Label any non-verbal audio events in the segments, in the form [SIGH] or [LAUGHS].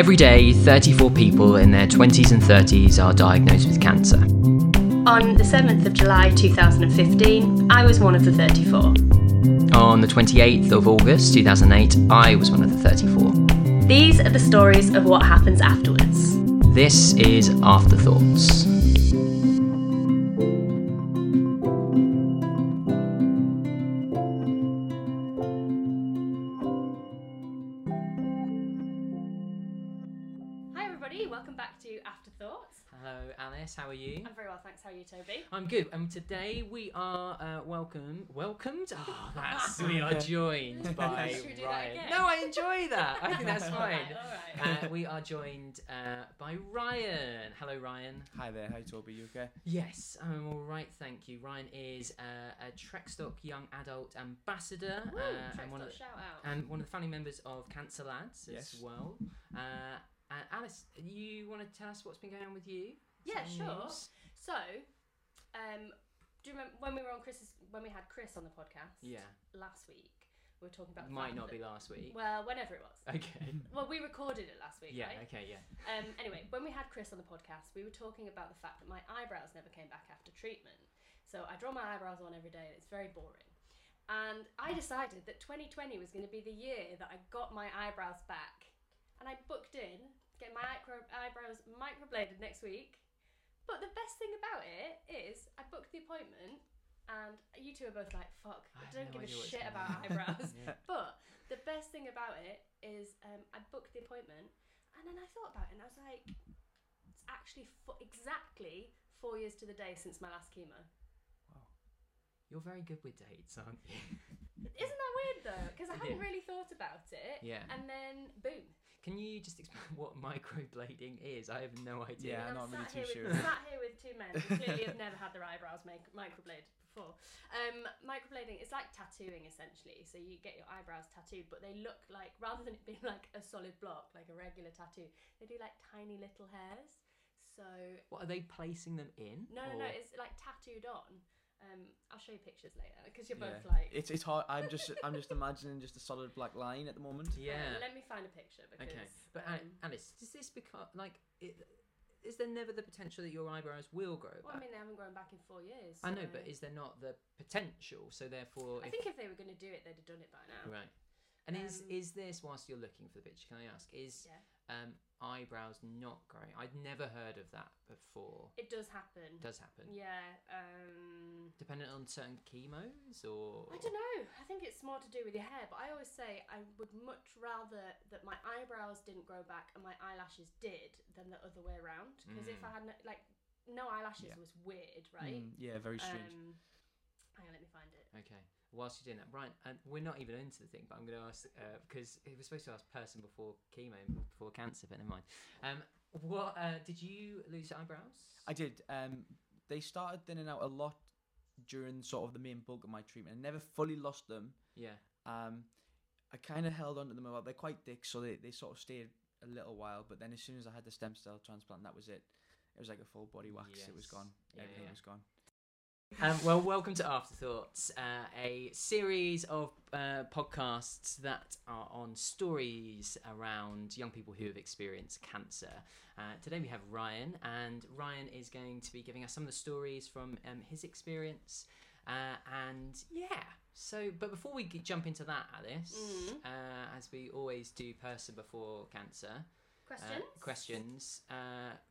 Every day, 34 people in their 20s and 30s are diagnosed with cancer. On the 7th of July 2015, I was one of the 34. On the 28th of August 2008, I was one of the 34. These are the stories of what happens afterwards. This is Afterthoughts. Good. And today we are uh, welcome, welcomed. Oh, that's we are [LAUGHS] joined by Should we do that Ryan. again? No, I enjoy that. I think that's [LAUGHS] fine. All right. Uh, we are joined uh, by Ryan. Hello, Ryan. Hi there, hi Toby, you okay? Yes, I'm all right, thank you. Ryan is uh, a Trekstock Young Adult Ambassador Woo, uh, and, one of the, shout out. and one of the founding members of Cancer Lads as Yes. well. Uh, and Alice, you want to tell us what's been going on with you? Yeah, sure. news? So, um, do you remember when we were on Chris's, when we had Chris on the podcast Yeah, last week? We were talking about the might not that- be last week. Well, whenever it was. Okay. [LAUGHS] Well, we recorded it last week, Yeah. right? Okay. Yeah. Um, anyway, when we had Chris on the podcast, we were talking about the fact that my eyebrows never came back after treatment. So I draw my eyebrows on every day, and it's very boring. And I decided that 2020 was going to be the year that I got my eyebrows back, and I booked in to get my eyebrows microbladed next week. But the best thing about it is I booked the appointment, and you two are both like, "Fuck, I I don't no give a shit about on." eyebrows." [LAUGHS] Yeah. But the best thing about it is um, I booked the appointment and then I thought about it and I was like, it's actually fo- exactly four years to the day since my last chemo. Wow. You're very good with dates, aren't you? Isn't that weird though? Because I hadn't really thought about it. Yeah. And then boom. Can you just explain [LAUGHS] what microblading is? I have no idea. Yeah, I'm not really too here sure. With, sat here with two men who clearly have never had their eyebrows make, microbladed before. Um, microblading is like tattooing essentially. So you get your eyebrows tattooed, but they look like rather than it being like a solid block, like a regular tattoo, they do like tiny little hairs. So What are they placing them in? no, no, no, it's like tattooed on. Um, I'll show you pictures later because you're Yeah. both like. It's it's hard. I'm just I'm just imagining just a solid black line at the moment. yeah. Uh, let me find a picture because. Okay, but um, Alice, does this become like? It, is there never the potential that your eyebrows will grow well, I back? mean, they haven't grown back in four years. I know, so- but is there not the potential? So therefore, I if, think if they were going to do it, they'd have done it by now. right. And is Um, is this whilst you're looking for the picture? Can I ask? Is Yeah. um, eyebrows not growing? I'd never heard of that before. It does happen. Does happen? Yeah. Um, Dependent on certain chemos or? I don't know. I think it's more to do with your hair, but I always say I would much rather that my eyebrows didn't grow back and my eyelashes did than the other way around. Because if Mm. I had no, like no eyelashes Yeah. was weird, right? Mm, yeah, very strange. Um, hang on, let me find it. Okay. Whilst you're doing that, Ryan, and we're not even into the thing, but I'm going to ask uh, because it was supposed to ask person before chemo, before cancer, but never mind. Um, what uh, did you lose eyebrows? I did. Um, they started thinning out a lot during sort of the main bulk of my treatment. I never fully lost them. Yeah. Um, I kind of held on to them a while. They're quite thick, so they, they sort of stayed a little while. But then as soon as I had the stem cell transplant, that was it. It was like a full body wax. It was gone. Yeah, Everything yeah. was gone. Um, well, welcome to Afterthoughts, uh, a series of uh, podcasts that are on stories around young people who have experienced cancer. Uh, today we have Ryan, and Ryan is going to be giving us some of the stories from um, his experience. Uh, and yeah, so but before we jump into that, Alice, Mhm. uh, as we always do, person before cancer. Uh, Questions? questions. Uh,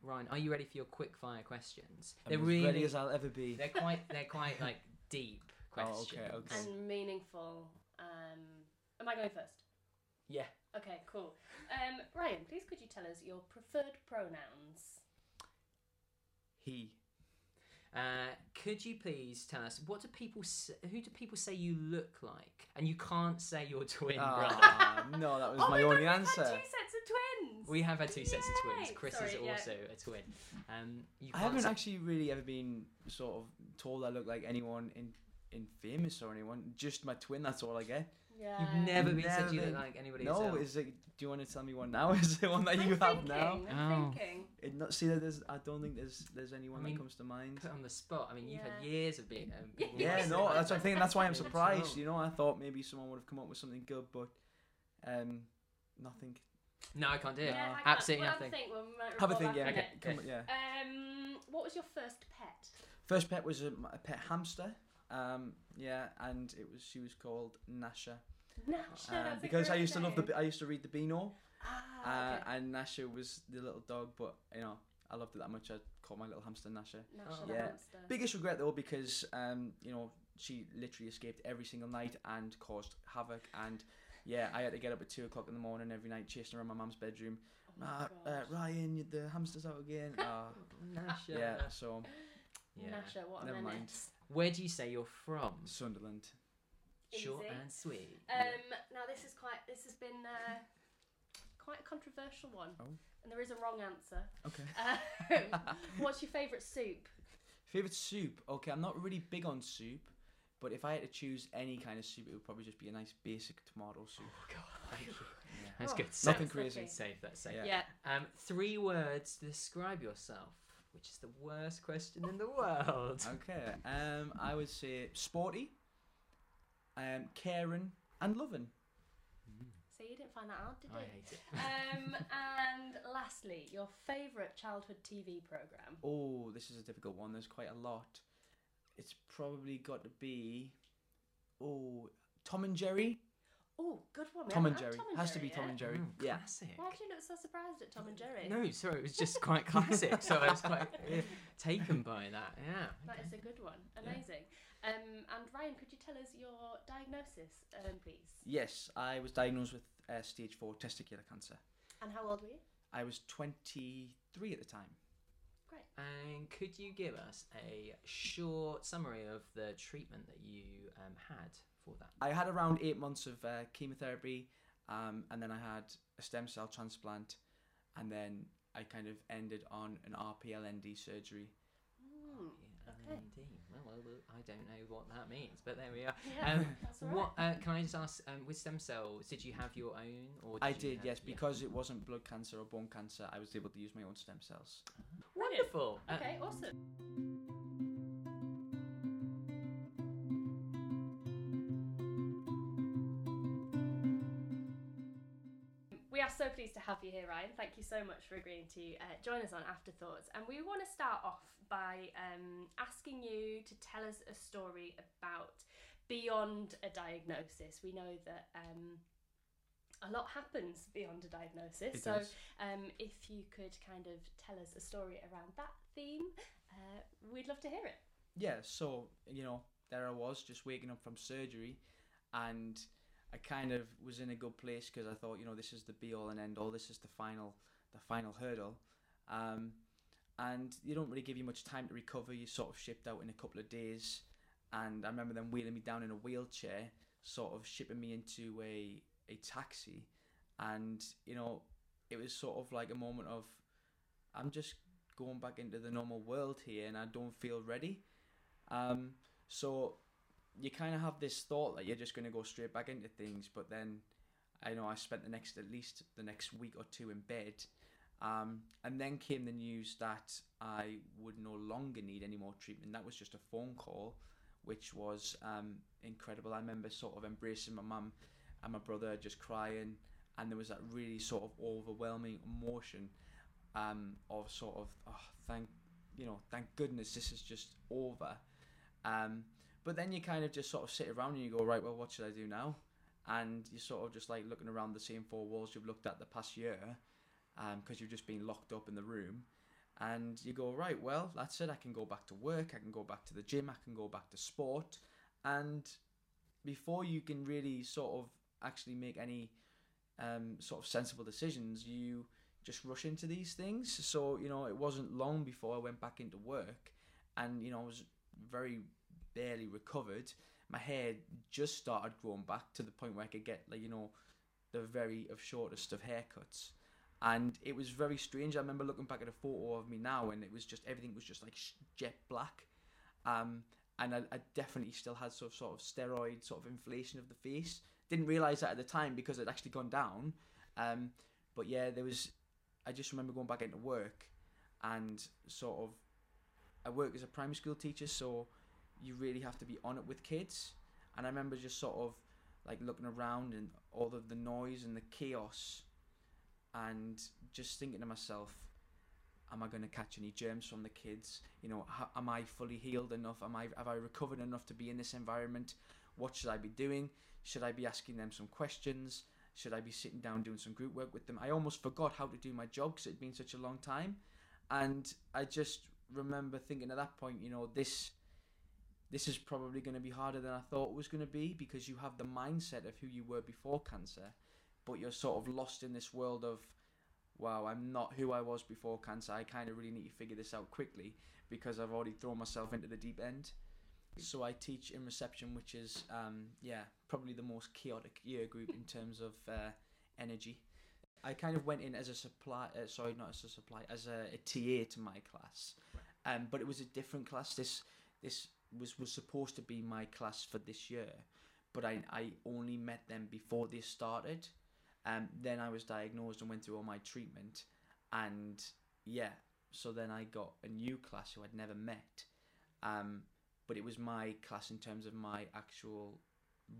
Ryan, are you ready for your quick fire questions? I'm as ready as I'll ever be. They're quite they're [LAUGHS] quite like deep Oh, questions. okay, okay. And meaningful. Um, am I going first? Yeah. Okay, cool. Um, Ryan, please could you tell us your preferred pronouns? He. Uh, could you please tell us what do people s who do people say you look like? And you can't say your twin brother. Ah, no, that was oh my my only God, answer. We've had two sets of twins. We have had two sets of twins. Chris Sorry, is yeah. also a twin. Um, you I can't haven't say- actually really ever been sort of told I look like anyone in in famous or anyone. Just my twin. That's all I get. Yeah. You've never been said you Never. look like anybody no, else. is it? Do you want to tell me one now? [LAUGHS] Is it one that I'm you have thinking, now? I'm Oh. thinking. It not see that there's. I don't think there's there's anyone I mean, that comes to mind. Put on the spot. I mean, you've had Yeah. years of being. Um, people Yeah, Yeah, no, that's what I'm thinking. That's why I'm [LAUGHS] surprised. You know, I thought maybe someone would have come up with something good, but um, nothing. No, I can't do it. Yeah, I can't. Absolutely we'll nothing. Have a think. We'll might Have a report think, yeah. back Okay, come on, yeah. Um, what was your first pet? First pet was a, a pet hamster. Um, yeah, and it was she was called Gnasher. Gnasher, Uh, that's a because I great used to love the name. I used to read the Beano, Ah, uh, okay. and Gnasher was the little dog. But you know, I loved it that much. I called my little hamster Gnasher. Gnasher Oh. the Yeah. hamster. Biggest regret though because um, you know she literally escaped every single night and caused havoc. And yeah, I had to get up at two o'clock in the morning every night chasing around my mum's bedroom. Oh my Ah, uh, Ryan, the hamster's out again. [LAUGHS] Ah, Gnasher. yeah, so Yeah. Gnasher, what a Never mind. Where do you say you're from? Sunderland. Short Easy. and sweet. Um, now this is quite. This has been uh, quite a controversial one, Oh. and there is a wrong answer. Okay. [LAUGHS] Um, [LAUGHS] what's your favourite soup? Favorite soup? Okay, I'm not really big on soup, but if I had to choose any kind of soup, it would probably just be a nice basic tomato soup. Oh, God. [LAUGHS] Yeah. That's Oh, good. Nothing That's crazy. okay. Safe. That's safe. Yeah. Yeah. Um, three words to describe yourself, which is the worst question in the world. [LAUGHS] Okay. Um, I would say sporty, um, caring, and loving. So you didn't find that hard, did I you? hate it. um, [LAUGHS] and lastly, your favourite childhood TV program? Oh, this is a difficult one. There's quite a lot. It's probably got to be, oh, Tom and Jerry. Oh, good one. We Tom and Jerry Tom and has to be Jerry Tom yet. and Jerry. Mm, Yeah. Classic. Why do you look so surprised at Tom and Jerry? No, sorry, it was just quite classic. so I was quite uh, [LAUGHS] taken by that. Yeah. That is a good one. Amazing. Um, and Ryan, could you tell us your diagnosis, um, please? Yes, I was diagnosed with uh, stage four testicular cancer. And how old were you? I was 23 at the time. Great. And could you give us a short summary of the treatment that you um, had for that? I had around eight months of uh, chemotherapy, um, and then I had a stem cell transplant, and then I kind of ended on an RPLND surgery. Mm, Yeah, okay. Indeed. Well, well, well, I don't know what that means, but there we are. Yeah, Um, [LAUGHS] that's all right. What uh, can I just ask? Um, with stem cells, did you have your own, or did I did, have- yes, yeah. because it wasn't blood cancer or bone cancer. I was able to use my own stem cells. Brilliant. Wonderful. Uh, Okay, awesome. We are so pleased to have you here, Ryan. Thank you so much for agreeing to uh, join us on Afterthoughts. And we want to start off by um, asking you to tell us a story about beyond a diagnosis. We know that um, a lot happens beyond a diagnosis. It so um, if you could kind of tell us a story around that theme, uh, we'd love to hear it. Yeah, so, you know, there I was just waking up from surgery, and I kind of was in a good place because I thought, you know, this is the be all and end all. This is the final, the final hurdle. Um, and you don't really give you much time to recover. You're sort of shipped out in a couple of days, and I remember them wheeling me down in a wheelchair, sort of shipping me into a a taxi, and you know, it was sort of like a moment of, I'm just going back into the normal world here, and I don't feel ready. Um, so you kind of have this thought that you're just going to go straight back into things, but then I know I spent the next at least the next week or two in bed, um, and then came the news that I would no longer need any more treatment. That was just a phone call, which was um, incredible. I remember sort of embracing my mum and my brother, just crying, and there was that really sort of overwhelming emotion um, of sort of oh, thank you know thank goodness this is just over. Um, but then you kind of just sort of sit around and you go, right, well, what should I do now? And you're sort of just like looking around the same four walls you've looked at the past year because you've just been locked up in the room. And you go, right, well, that's it. I can go back to work. I can go back to the gym. I can go back to sport. And before you can really sort of actually make any um, sort of sensible decisions, you just rush into these things. So, you know, it wasn't long before I went back into work and, you know, I was very barely recovered. My hair just started growing back to the point where I could get, like, you know, the very of shortest of haircuts. And it was very strange. I remember looking back at a photo of me now, and it was just everything was just like jet black. Um, and I, I definitely still had sort of, sort of steroid sort of inflation of the face. Didn't realize that at the time because it actually gone down. Um, but yeah, there was. I just remember going back into work, and sort of, I work as a primary school teacher, so you really have to be on it with kids. And I remember just sort of like looking around and all of the noise and the chaos and just thinking to myself, am I going to catch any germs from the kids? You know, how, am I fully healed enough? Am I have I recovered enough to be in this environment? What should I be doing? Should I be asking them some questions? Should I be sitting down doing some group work with them? I almost forgot how to do my job because it'd been such a long time, and I just remember thinking at that point, you know, this this is probably going to be harder than I thought it was going to be because you have the mindset of who you were before cancer, but you're sort of lost in this world of, wow, I'm not who I was before cancer. I kind of really need to figure this out quickly because I've already thrown myself into the deep end. So I teach in reception, which is, um, yeah, probably the most chaotic year group in terms of uh, energy. I kind of went in as a supply, uh, sorry, not as a supply, as a, a TA to my class, um, but it was a different class. This this was was supposed to be my class for this year, but I I only met them before this started. Um, then I was diagnosed and went through all my treatment, and yeah, so then I got a new class who I'd never met, um, but it was my class in terms of my actual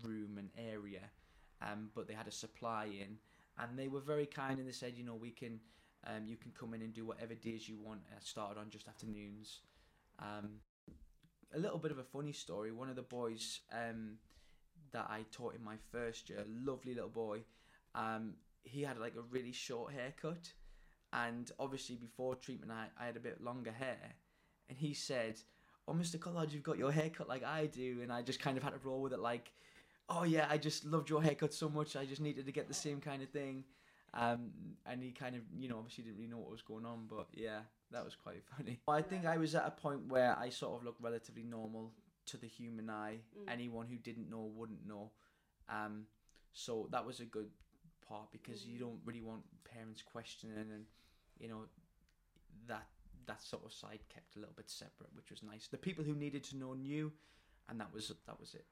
room and area, um, but they had a supply in, and they were very kind and they said, you know, we can, um, you can come in and do whatever days you want. I started on just afternoons. Um, a little bit of a funny story. One of the boys um, that I taught in my first year, lovely little boy, um, he had like a really short haircut, and obviously before treatment, I, I had a bit longer hair, and he said, "Oh, Mr. Collard, you've got your haircut like I do," and I just kind of had to roll with it, like, "Oh yeah, I just loved your haircut so much, I just needed to get the same kind of thing." Um, and he kind of, you know, obviously didn't really know what was going on, but yeah, that was quite [LAUGHS] funny. I think I was at a point where I sort of looked relatively normal to the human eye. Mm. Anyone who didn't know wouldn't know. Um, so that was a good part because you Mm. don't really want parents questioning and you know that that sort of side kept a little bit separate, which was nice. The people who needed to know knew, and that was that was it.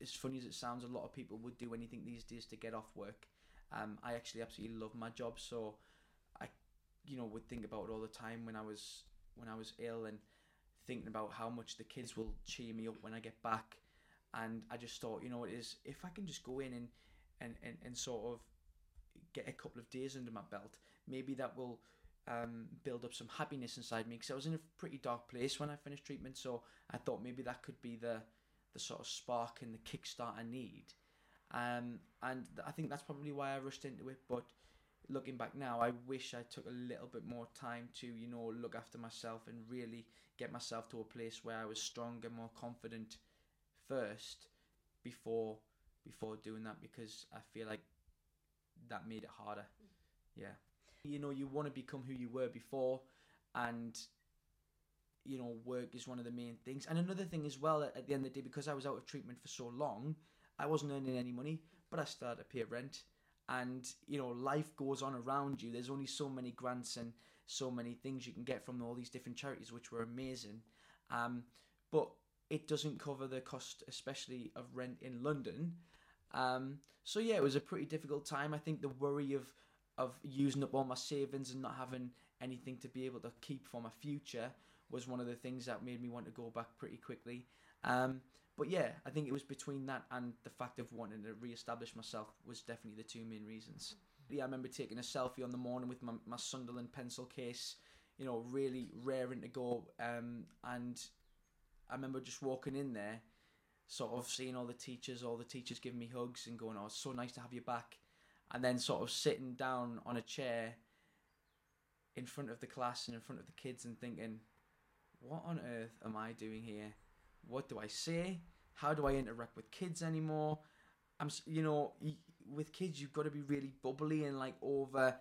As funny as it sounds, a lot of people would do anything these days to get off work. Um, I actually absolutely love my job, so I, you know, would think about it all the time when I was when I was ill and thinking about how much the kids will cheer me up when I get back. And I just thought, you know, it is if I can just go in and and, and, and sort of get a couple of days under my belt, maybe that will um, build up some happiness inside me because I was in a pretty dark place when I finished treatment. So I thought maybe that could be the the sort of spark and the kickstart I need. Um, and th- I think that's probably why I rushed into it. But looking back now, I wish I took a little bit more time to, you know, look after myself and really get myself to a place where I was stronger, more confident first before before doing that because I feel like that made it harder. Yeah. You know, you want to become who you were before and you know, work is one of the main things. And another thing as well at, at the end of the day, because I was out of treatment for so long, I wasn't earning any money, but I started to pay rent. And, you know, life goes on around you. There's only so many grants and so many things you can get from all these different charities, which were amazing. Um, but it doesn't cover the cost, especially of rent in London. Um, so yeah, it was a pretty difficult time. I think the worry of of using up all my savings and not having anything to be able to keep for my future was one of the things that made me want to go back pretty quickly. Um, but yeah, I think it was between that and the fact of wanting to re-establish myself was definitely the two main reasons. Yeah, I remember taking a selfie on the morning with my, my Sunderland pencil case, you know, really raring to go. Um, and I remember just walking in there, sort of seeing all the teachers, all the teachers giving me hugs and going, "Oh, it's so nice to have you back," and then sort of sitting down on a chair in front of the class and in front of the kids and thinking, "What on earth am I doing here? What do I say? How do I interact with kids anymore?" I'm, you know, with kids you've got to be really bubbly and like over,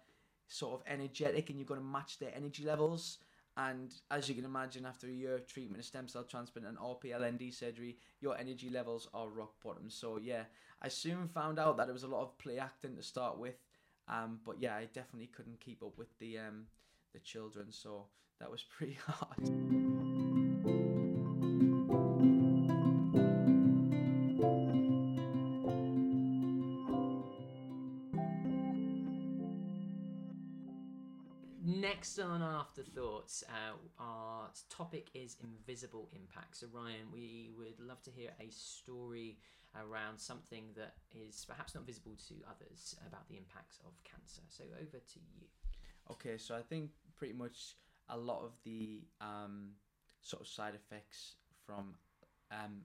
sort of energetic, and you've got to match their energy levels. And as you can imagine, after a year of treatment, a stem cell transplant, and RPLND surgery, your energy levels are rock bottom. So yeah, I soon found out that it was a lot of play acting to start with, um, but yeah, I definitely couldn't keep up with the um, the children, so that was pretty [LAUGHS] hard. Next on Afterthoughts, uh, our topic is invisible impacts. So, Ryan, we would love to hear a story around something that is perhaps not visible to others about the impacts of cancer. So, over to you. Okay, so I think pretty much a lot of the um, sort of side effects from um,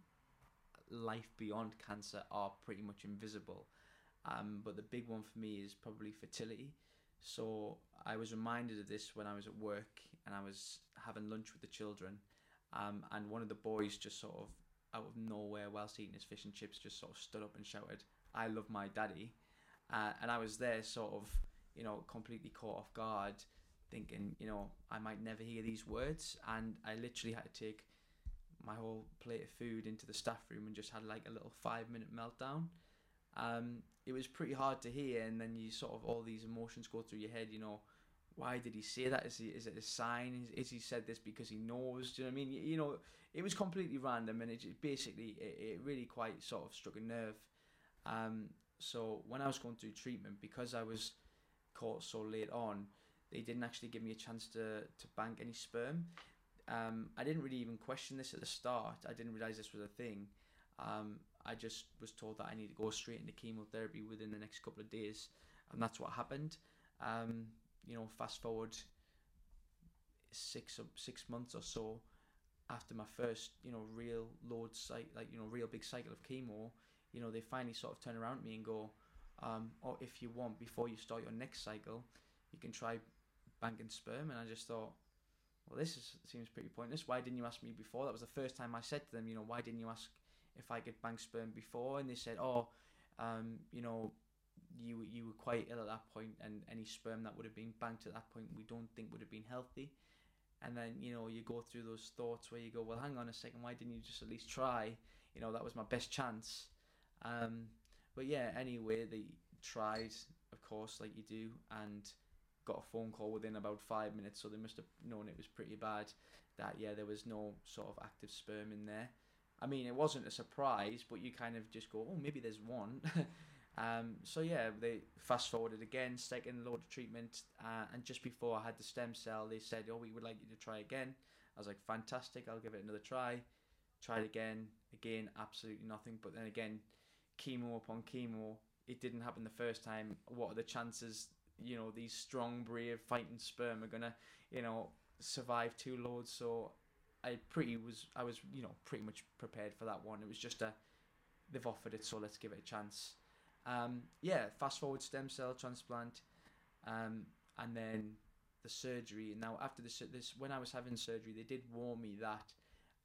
life beyond cancer are pretty much invisible. Um, but the big one for me is probably fertility. So I was reminded of this when I was at work and I was having lunch with the children. Um, and one of the boys just sort of out of nowhere, whilst eating his fish and chips, just sort of stood up and shouted, "I love my daddy," uh, and I was there, sort of, you know, completely caught off guard, thinking, you know, I might never hear these words, and I literally had to take my whole plate of food into the staff room and just had like a little five minute meltdown. Um, it was pretty hard to hear, and then you sort of all these emotions go through your head. You know, why did he say that? Is he is it a sign? Is, is he said this because he knows? Do you know what I mean? You, you know, it was completely random, and it just, basically it, it really quite sort of struck a nerve. Um, so when I was going through treatment, because I was caught so late on, they didn't actually give me a chance to to bank any sperm. Um, I didn't really even question this at the start. I didn't realize this was a thing. Um, I just was told that I need to go straight into chemotherapy within the next couple of days, and that's what happened. Um, you know, fast forward six six months or so after my first, you know, real load cycle, like you know, real big cycle of chemo. You know, they finally sort of turn around me and go, um, "Or oh, if you want, before you start your next cycle, you can try banking sperm." And I just thought, well, this is, seems pretty pointless. Why didn't you ask me before? That was the first time I said to them, you know, why didn't you ask if I could bank sperm before? And they said, oh, um, you know, you you were quite ill at that point, and any sperm that would have been banked at that point, we don't think would have been healthy. And then you know you go through those thoughts where you go, well, hang on a second, why didn't you just at least try? You know, that was my best chance. Um, but yeah, anyway, they tried, of course, like you do, and got a phone call within about five minutes, so they must have known it was pretty bad. That yeah, there was no sort of active sperm in there. I mean, it wasn't a surprise, but you kind of just go, oh, maybe there's one. [LAUGHS] um, so yeah, they fast forwarded again, second load of treatment, uh, and just before I had the stem cell, they said, oh, we would like you to try again. I was like, fantastic, I'll give it another try. Tried again, again, absolutely nothing. But then again, chemo upon chemo, it didn't happen the first time. What are the chances you know these strong, brave, fighting sperm are gonna you know survive two loads. So I pretty was I was you know pretty much prepared for that one. It was just a they've offered it, so let's give it a chance. Um, yeah, fast forward stem cell transplant, um, and then the surgery. Now after this, this when I was having surgery, they did warn me that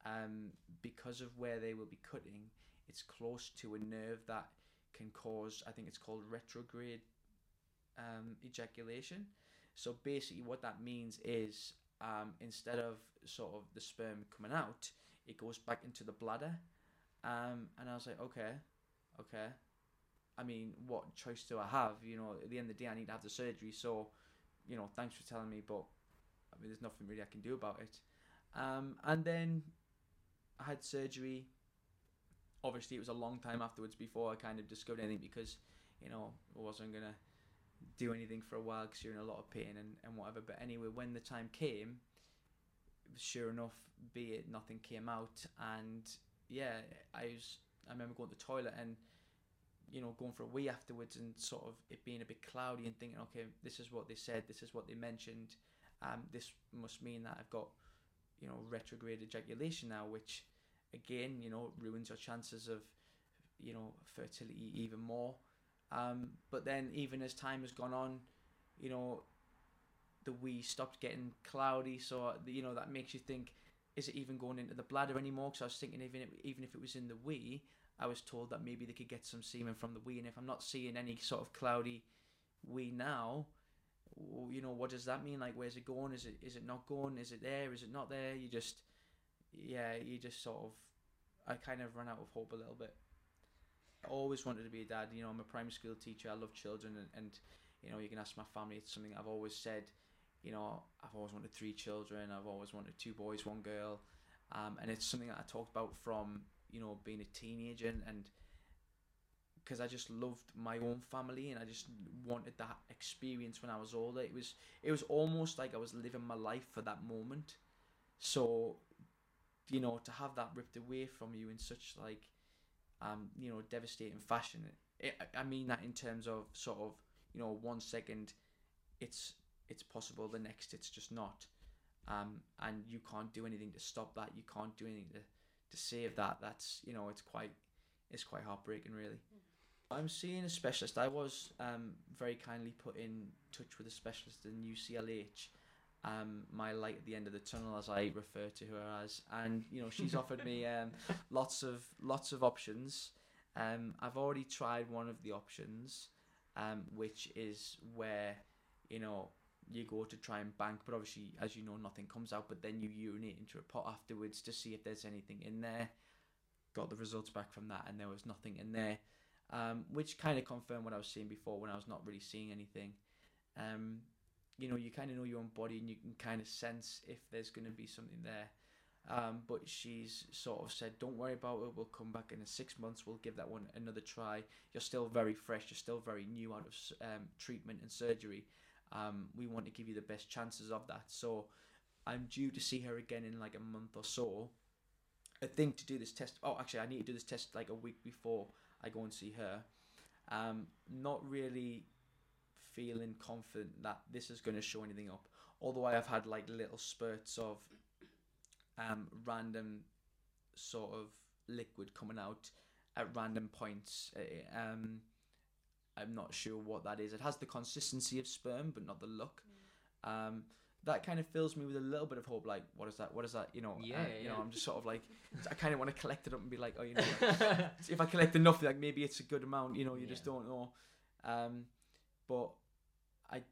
um, because of where they will be cutting, it's close to a nerve that can cause I think it's called retrograde um, ejaculation. So basically, what that means is um, instead of sort of the sperm coming out, it goes back into the bladder. Um, and I was like, okay, okay. I mean, what choice do I have? You know, at the end of the day, I need to have the surgery. So, you know, thanks for telling me, but I mean, there's nothing really I can do about it. Um, and then I had surgery. Obviously, it was a long time afterwards before I kind of discovered anything because, you know, I wasn't gonna do anything for a while because you're in a lot of pain and, and whatever. But anyway, when the time came, sure enough, be it nothing came out, and yeah, I was. I remember going to the toilet and you know going for a wee afterwards and sort of it being a bit cloudy and thinking, okay, this is what they said, this is what they mentioned. Um, this must mean that I've got you know retrograde ejaculation now, which again you know ruins your chances of you know fertility even more. Um, but then even as time has gone on, you know, the wee stopped getting cloudy, so you know that makes you think, is it even going into the bladder anymore? Because I was thinking even if, even if it was in the wee, I was told that maybe they could get some semen from the wee, and if I'm not seeing any sort of cloudy wee now, you know, what does that mean? Like, where's it going? Is it is it not going? Is it there? Is it not there? You just, yeah, you just sort of, I kind of run out of hope a little bit. Always wanted to be a dad. You know, I'm a primary school teacher. I love children, and, and you know, you can ask my family. It's something I've always said. You know, I've always wanted three children. I've always wanted two boys, one girl, um, and it's something that I talked about from you know being a teenager and, and because I just loved my own family and I just wanted that experience when I was older. It was it was almost like I was living my life for that moment. So, you know, to have that ripped away from you in such like, um, you know, devastating fashion. It, I mean that in terms of sort of you know one second, it's it's possible, the next it's just not, um, and you can't do anything to stop that. You can't do anything to to save that. That's you know it's quite it's quite heartbreaking really. I'm seeing a specialist. I was um, very kindly put in touch with a specialist in UCLH. Um, my light at the end of the tunnel, as I refer to her as, and you know she's offered me [LAUGHS] um, lots of lots of options. Um, I've already tried one of the options, um, which is where you know you go to try and bank, but obviously, as you know, nothing comes out. But then you urinate into a pot afterwards to see if there's anything in there. Got the results back from that, and there was nothing in there um, which kind of confirmed what I was seeing before when I was not really seeing anything. Um, you know, you kind of know your own body and you can kind of sense if there's going to be something there. Um, but she's sort of said, "Don't worry about it. We'll come back in six months. We'll give that one another try. You're still very fresh. You're still very new out of um, treatment and surgery. Um, we want to give you the best chances of that. So, I'm due to see her again in like a month or so. I think to do this test. Oh, actually, I need to do this test like a week before I go and see her. Um, not really feeling confident that this is going to show anything up. Although I have had like little spurts of um, random sort of liquid coming out at random points. Uh, um, I'm not sure what that is. It has the consistency of sperm, but not the look. Mm. Um, that kind of fills me with a little bit of hope. Like, what is that? What is that? You know, yeah, uh, yeah. you know, I'm just sort of like, I kind of want to collect it up and be like, oh, you know, like, [LAUGHS] if I collect enough, like maybe it's a good amount. You know, you Yeah. just don't know. Um, but I,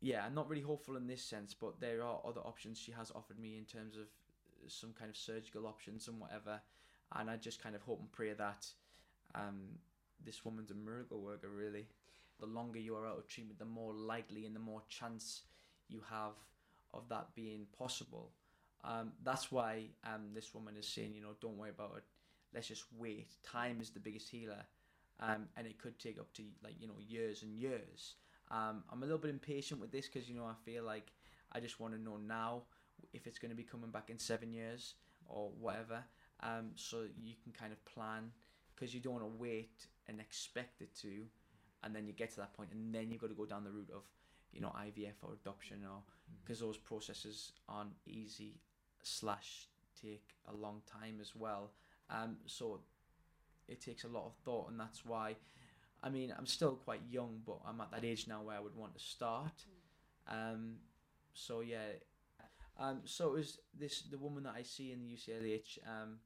yeah, I'm not really hopeful in this sense. But there are other options she has offered me in terms of some kind of surgical options and whatever. And I just kind of hope and pray that um, this woman's a miracle worker. Really, the longer you are out of treatment, the more likely and the more chance you have of that being possible. Um, that's why um, this woman is saying, you know, don't worry about it. Let's just wait. Time is the biggest healer, um, and it could take up to like you know years and years. Um, I'm a little bit impatient with this because you know I feel like I just want to know now if it's going to be coming back in seven years or whatever. Um, so you can kind of plan because you don't want to wait and expect it to, and then you get to that point and then you've got to go down the route of you know IVF or adoption or because those processes aren't easy slash take a long time as well um so it takes a lot of thought and that's why i mean i'm still quite young but i'm at that age now where i would want to start. Um so yeah. Um so it was this the woman that i see in the uclh um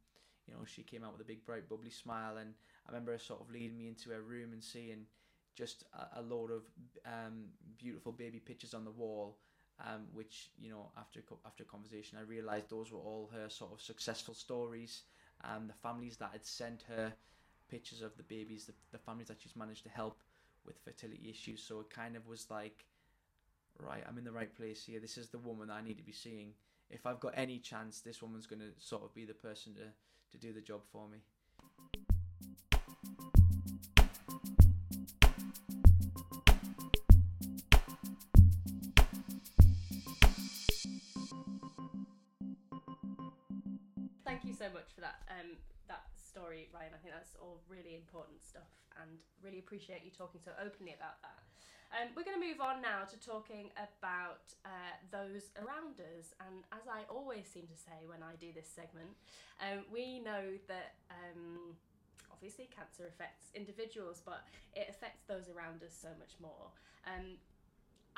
you know she came out with a big bright bubbly smile and i remember her sort of leading me into her room and seeing just a, a load of um, beautiful baby pictures on the wall um, which you know after after a conversation I realized those were all her sort of successful stories um, the families that had sent her pictures of the babies the, the families that she's managed to help with fertility issues. So it kind of was like right I'm in the right place here. This is the woman I need to be seeing. If I've got any chance this woman's going to sort of be the person to to do the job for me for that um, that story, Ryan. I think that's all really important stuff, and really appreciate you talking so openly about that. Um, we're going to move on now to talking about uh, those around us, and as I always seem to say when I do this segment, um, we know that um, obviously cancer affects individuals, but it affects those around us so much more. Um,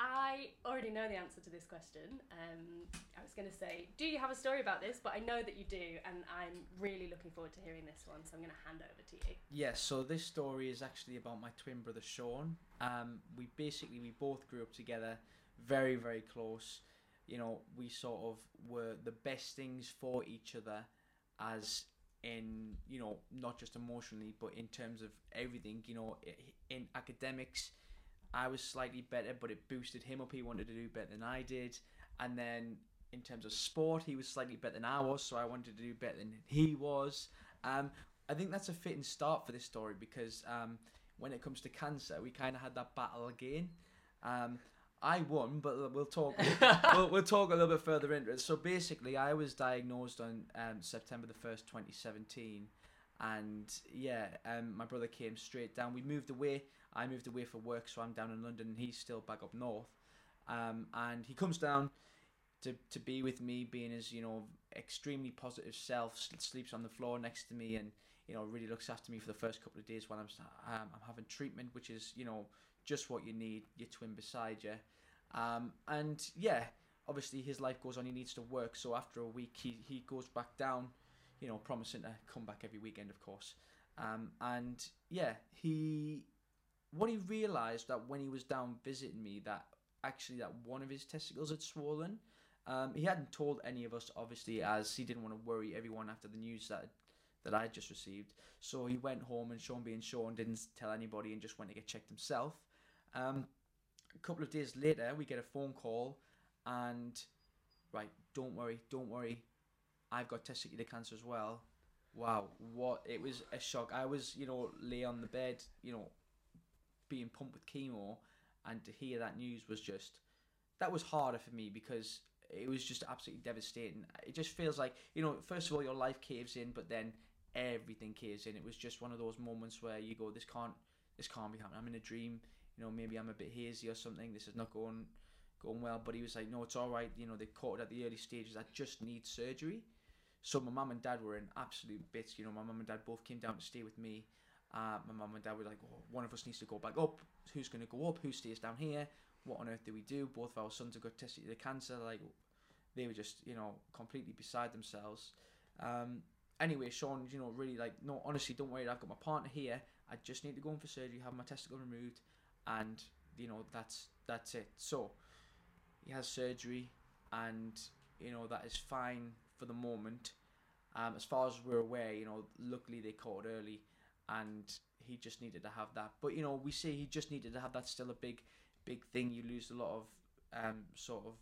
I already know the answer to this question. Um, I was going to say, do you have a story about this? But I know that you do, and I'm really looking forward to hearing this one. So I'm going to hand over to you. Yes, so this story is actually about my twin brother Sean. Um, we basically we both grew up together, very very close. You know, we sort of were the best things for each other, as in you know not just emotionally but in terms of everything. You know, in academics, I was slightly better, but it boosted him up. He wanted to do better than I did, and then in terms of sport, he was slightly better than I was, so I wanted to do better than he was. Um, I think that's a fitting start for this story because um, when it comes to cancer, we kind of had that battle again. Um, I won, but we'll talk. [LAUGHS] we'll, we'll talk a little bit further into it. So basically, I was diagnosed on um, September the first, twenty seventeen, and yeah, um, my brother came straight down. We moved away. I moved away for work, so I'm down in London, and he's still back up north. Um, and he comes down to to be with me, being his you know extremely positive self. Sleeps on the floor next to me, and you know really looks after me for the first couple of days when I'm um, I'm having treatment, which is you know just what you need. Your twin beside you, um, and yeah, obviously his life goes on. He needs to work, so after a week he he goes back down, you know, promising to come back every weekend, of course. Um, and yeah, he what he realised that when he was down visiting me that actually that one of his testicles had swollen. Um, he hadn't told any of us, obviously, as he didn't want to worry everyone after the news that that I had just received. So he went home, and Sean being Sean didn't tell anybody and just went to get checked himself. Um, a couple of days later, we get a phone call, and right, don't worry, don't worry, I've got testicular cancer as well. Wow, what it was a shock. I was, you know, lay on the bed, you know, being pumped with chemo, and to hear that news was just that was harder for me because it was just absolutely devastating. It just feels like you know, first of all, your life caves in, but then everything caves in. It was just one of those moments where you go, "This can't, this can't be happening. I'm in a dream. You know, maybe I'm a bit hazy or something. This is not going, going well." But he was like, "No, it's all right. You know, they caught it at the early stages. I just need surgery." So my mum and dad were in absolute bits. You know, my mum and dad both came down to stay with me. Uh, my mum and dad were like, oh, one of us needs to go back up. Who's going to go up? Who stays down here? What on earth do we do? Both of our sons have got testicular cancer. Like, they were just, you know, completely beside themselves. Um, anyway, Sean, you know, really like, no, honestly, don't worry. I've got my partner here. I just need to go in for surgery, have my testicle removed, and you know, that's that's it. So he has surgery, and you know that is fine for the moment. Um, as far as we're aware, you know, luckily they caught early and he just needed to have that. But you know, we say he just needed to have that. Still a big, big thing. You lose a lot of um, sort of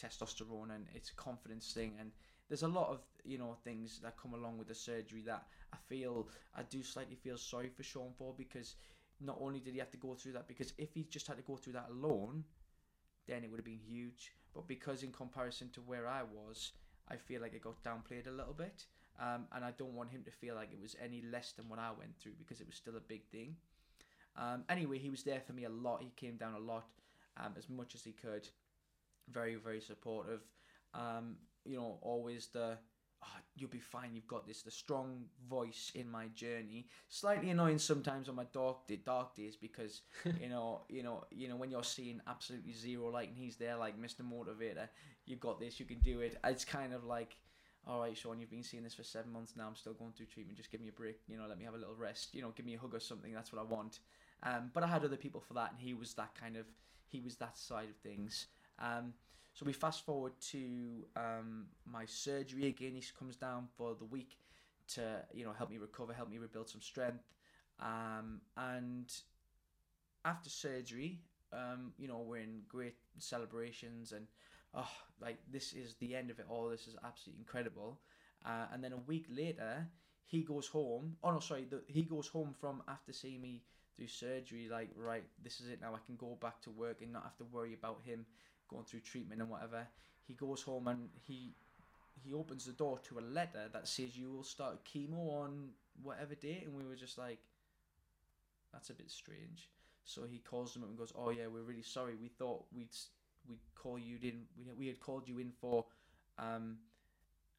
testosterone, and it's a confidence thing. And there's a lot of you know things that come along with the surgery that I feel I do slightly feel sorry for Sean for because not only did he have to go through that, because if he just had to go through that alone, then it would have been huge. But because in comparison to where I was, I feel like it got downplayed a little bit. Um, and I don't want him to feel like it was any less than what I went through because it was still a big thing. Um, anyway, he was there for me a lot. He came down a lot, um, as much as he could. Very, very supportive. Um, you know, always the oh, you'll be fine. You've got this. The strong voice in my journey. Slightly annoying sometimes on my dark dark days because [LAUGHS] you know, you know, you know when you're seeing absolutely zero light and he's there like Mr. Motivator. You've got this. You can do it. It's kind of like all right, Sean, you've been seeing this for seven months now. I'm still going through treatment. Just give me a break. You know, let me have a little rest. You know, give me a hug or something. That's what I want. Um, but I had other people for that, and he was that kind of, he was that side of things. Um, so we fast forward to um, my surgery again. He comes down for the week to, you know, help me recover, help me rebuild some strength. Um, and after surgery, um, you know, we're in great celebrations and oh, like this is the end of it all. This is absolutely incredible. Uh, and then a week later, he goes home. Oh no, sorry, the, he goes home from after seeing me through surgery. Like, right, this is it now. I can go back to work and not have to worry about him going through treatment and whatever. He goes home and he he opens the door to a letter that says you will start chemo on whatever date, and we were just like, that's a bit strange. So he calls them up and goes, "Oh yeah, we're really sorry. We thought we'd we'd call you in. We, we had called you in for um,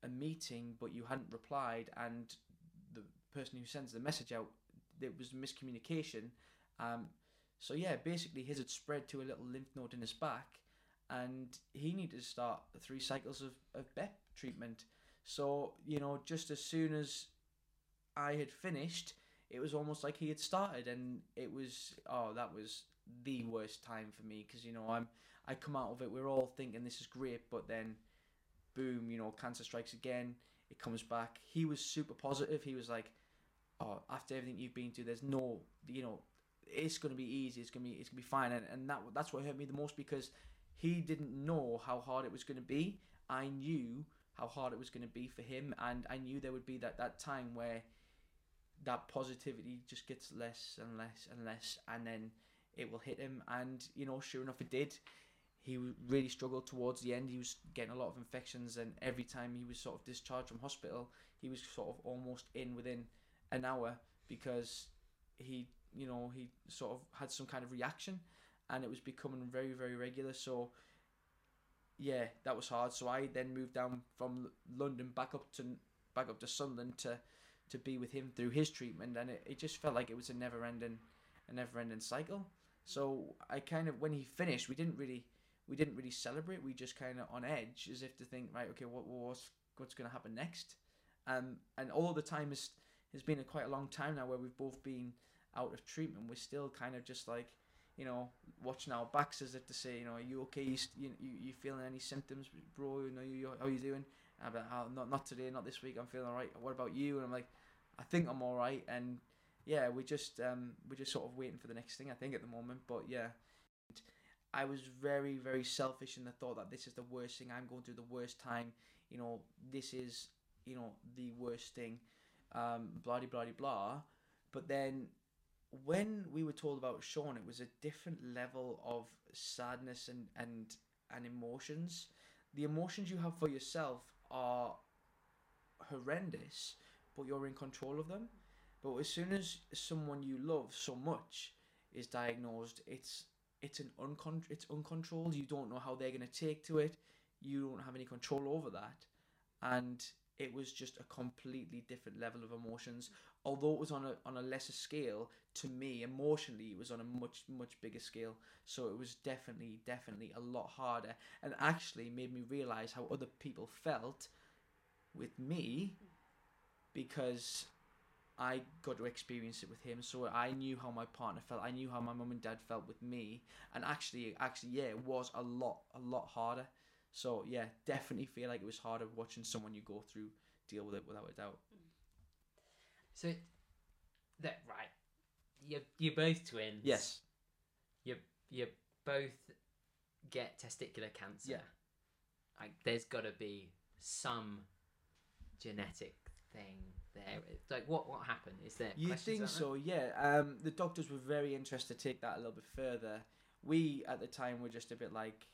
a meeting, but you hadn't replied, and the person who sends the message out, there was miscommunication. Um, so yeah, basically his had spread to a little lymph node in his back, and he needed to start three cycles of, of BEP treatment. So you know, just as soon as I had finished, it was almost like he had started, and it was oh that was the worst time for me because you know I'm I come out of it, we're all thinking this is great, but then, boom, you know, cancer strikes again. It comes back. He was super positive. He was like, "Oh, after everything you've been through, there's no, you know, it's gonna be easy. It's gonna be, it's gonna be fine." And, and that that's what hurt me the most because he didn't know how hard it was gonna be. I knew how hard it was gonna be for him, and I knew there would be that that time where that positivity just gets less and less and less, and then it will hit him. And you know, sure enough, it did. He really struggled towards the end. He was getting a lot of infections, and every time he was sort of discharged from hospital, he was sort of almost in within an hour because he, you know, he sort of had some kind of reaction, and it was becoming very, very regular. So, yeah, that was hard. So I then moved down from London back up to back up to Sunderland to to be with him through his treatment, and it, it just felt like it was a never ending a never ending cycle. So I kind of when he finished, we didn't really we didn't really celebrate. We just kind of on edge, as if to think, right, okay, what what's what's going to happen next? Um, and all the time has has been a quite a long time now where we've both been out of treatment. We're still kind of just like, you know, watching our backs as if to say, you know, are you okay? You you, you, you feeling any symptoms, bro? You know, you how you doing? I'm like, oh, not not today, not this week. I'm feeling alright. What about you? And I'm like, I think I'm all right. And yeah, we just um we're just sort of waiting for the next thing. I think at the moment, but yeah. I was very, very selfish in the thought that this is the worst thing. I'm going through the worst time. You know, this is, you know, the worst thing. Um, blah, blah, blah, blah. But then when we were told about Sean, it was a different level of sadness and, and, and emotions. The emotions you have for yourself are horrendous, but you're in control of them. But as soon as someone you love so much is diagnosed, it's it's an uncon- it's uncontrolled. You don't know how they're going to take to it. You don't have any control over that, and it was just a completely different level of emotions. Although it was on a on a lesser scale, to me emotionally it was on a much much bigger scale. So it was definitely definitely a lot harder, and actually made me realize how other people felt with me, because I got to experience it with him, so I knew how my partner felt. I knew how my mum and dad felt with me, and actually, actually, yeah, it was a lot, a lot harder. So yeah, definitely feel like it was harder watching someone you go through deal with it without a doubt. Mm. So that right, you're you're both twins. Yes, You you both get testicular cancer. Yeah. Like there's got to be some genetic thing there. Like what what happened? Is there? you think so? Yeah. Um, the doctors were very interested to take that a little bit further. We at the time were just a bit like,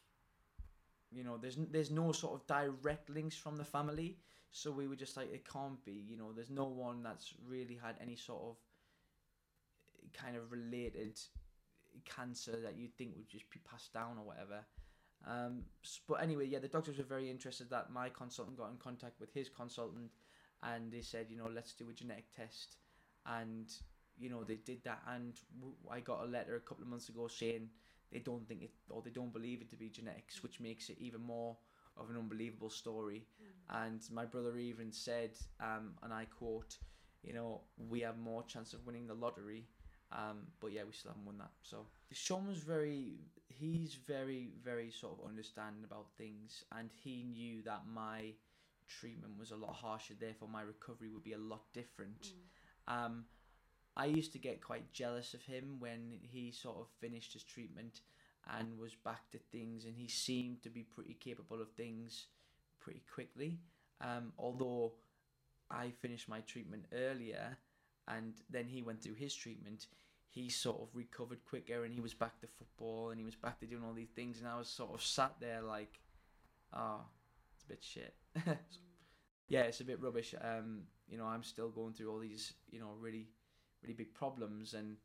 you know, there's there's no sort of direct links from the family, so we were just like, it can't be. You know, there's no one that's really had any sort of kind of related cancer that you'd think would just be passed down or whatever. Um, but anyway, yeah, the doctors were very interested that my consultant got in contact with his consultant, and they said, you know, let's do a genetic test, and you know they did that, and I got a letter a couple of months ago saying they don't think it or they don't believe it to be genetics, which makes it even more of an unbelievable story. And my brother even said, um, and I quote, you know, we have more chance of winning the lottery. Um, but yeah, we still haven't won that. So Sean was very, he's very, very sort of understanding about things, and he knew that my treatment was a lot harsher. Therefore, my recovery would be a lot different. Um, I used to get quite jealous of him when he sort of finished his treatment and was back to things, and he seemed to be pretty capable of things pretty quickly. Um, although I finished my treatment earlier, and then he went through his treatment, he sort of recovered quicker, and he was back to football, and he was back to doing all these things, and I was sort of sat there like, oh, it's a bit shit. [LAUGHS] yeah, it's a bit rubbish. Um, you know, I'm still going through all these, you know, really, really big problems, and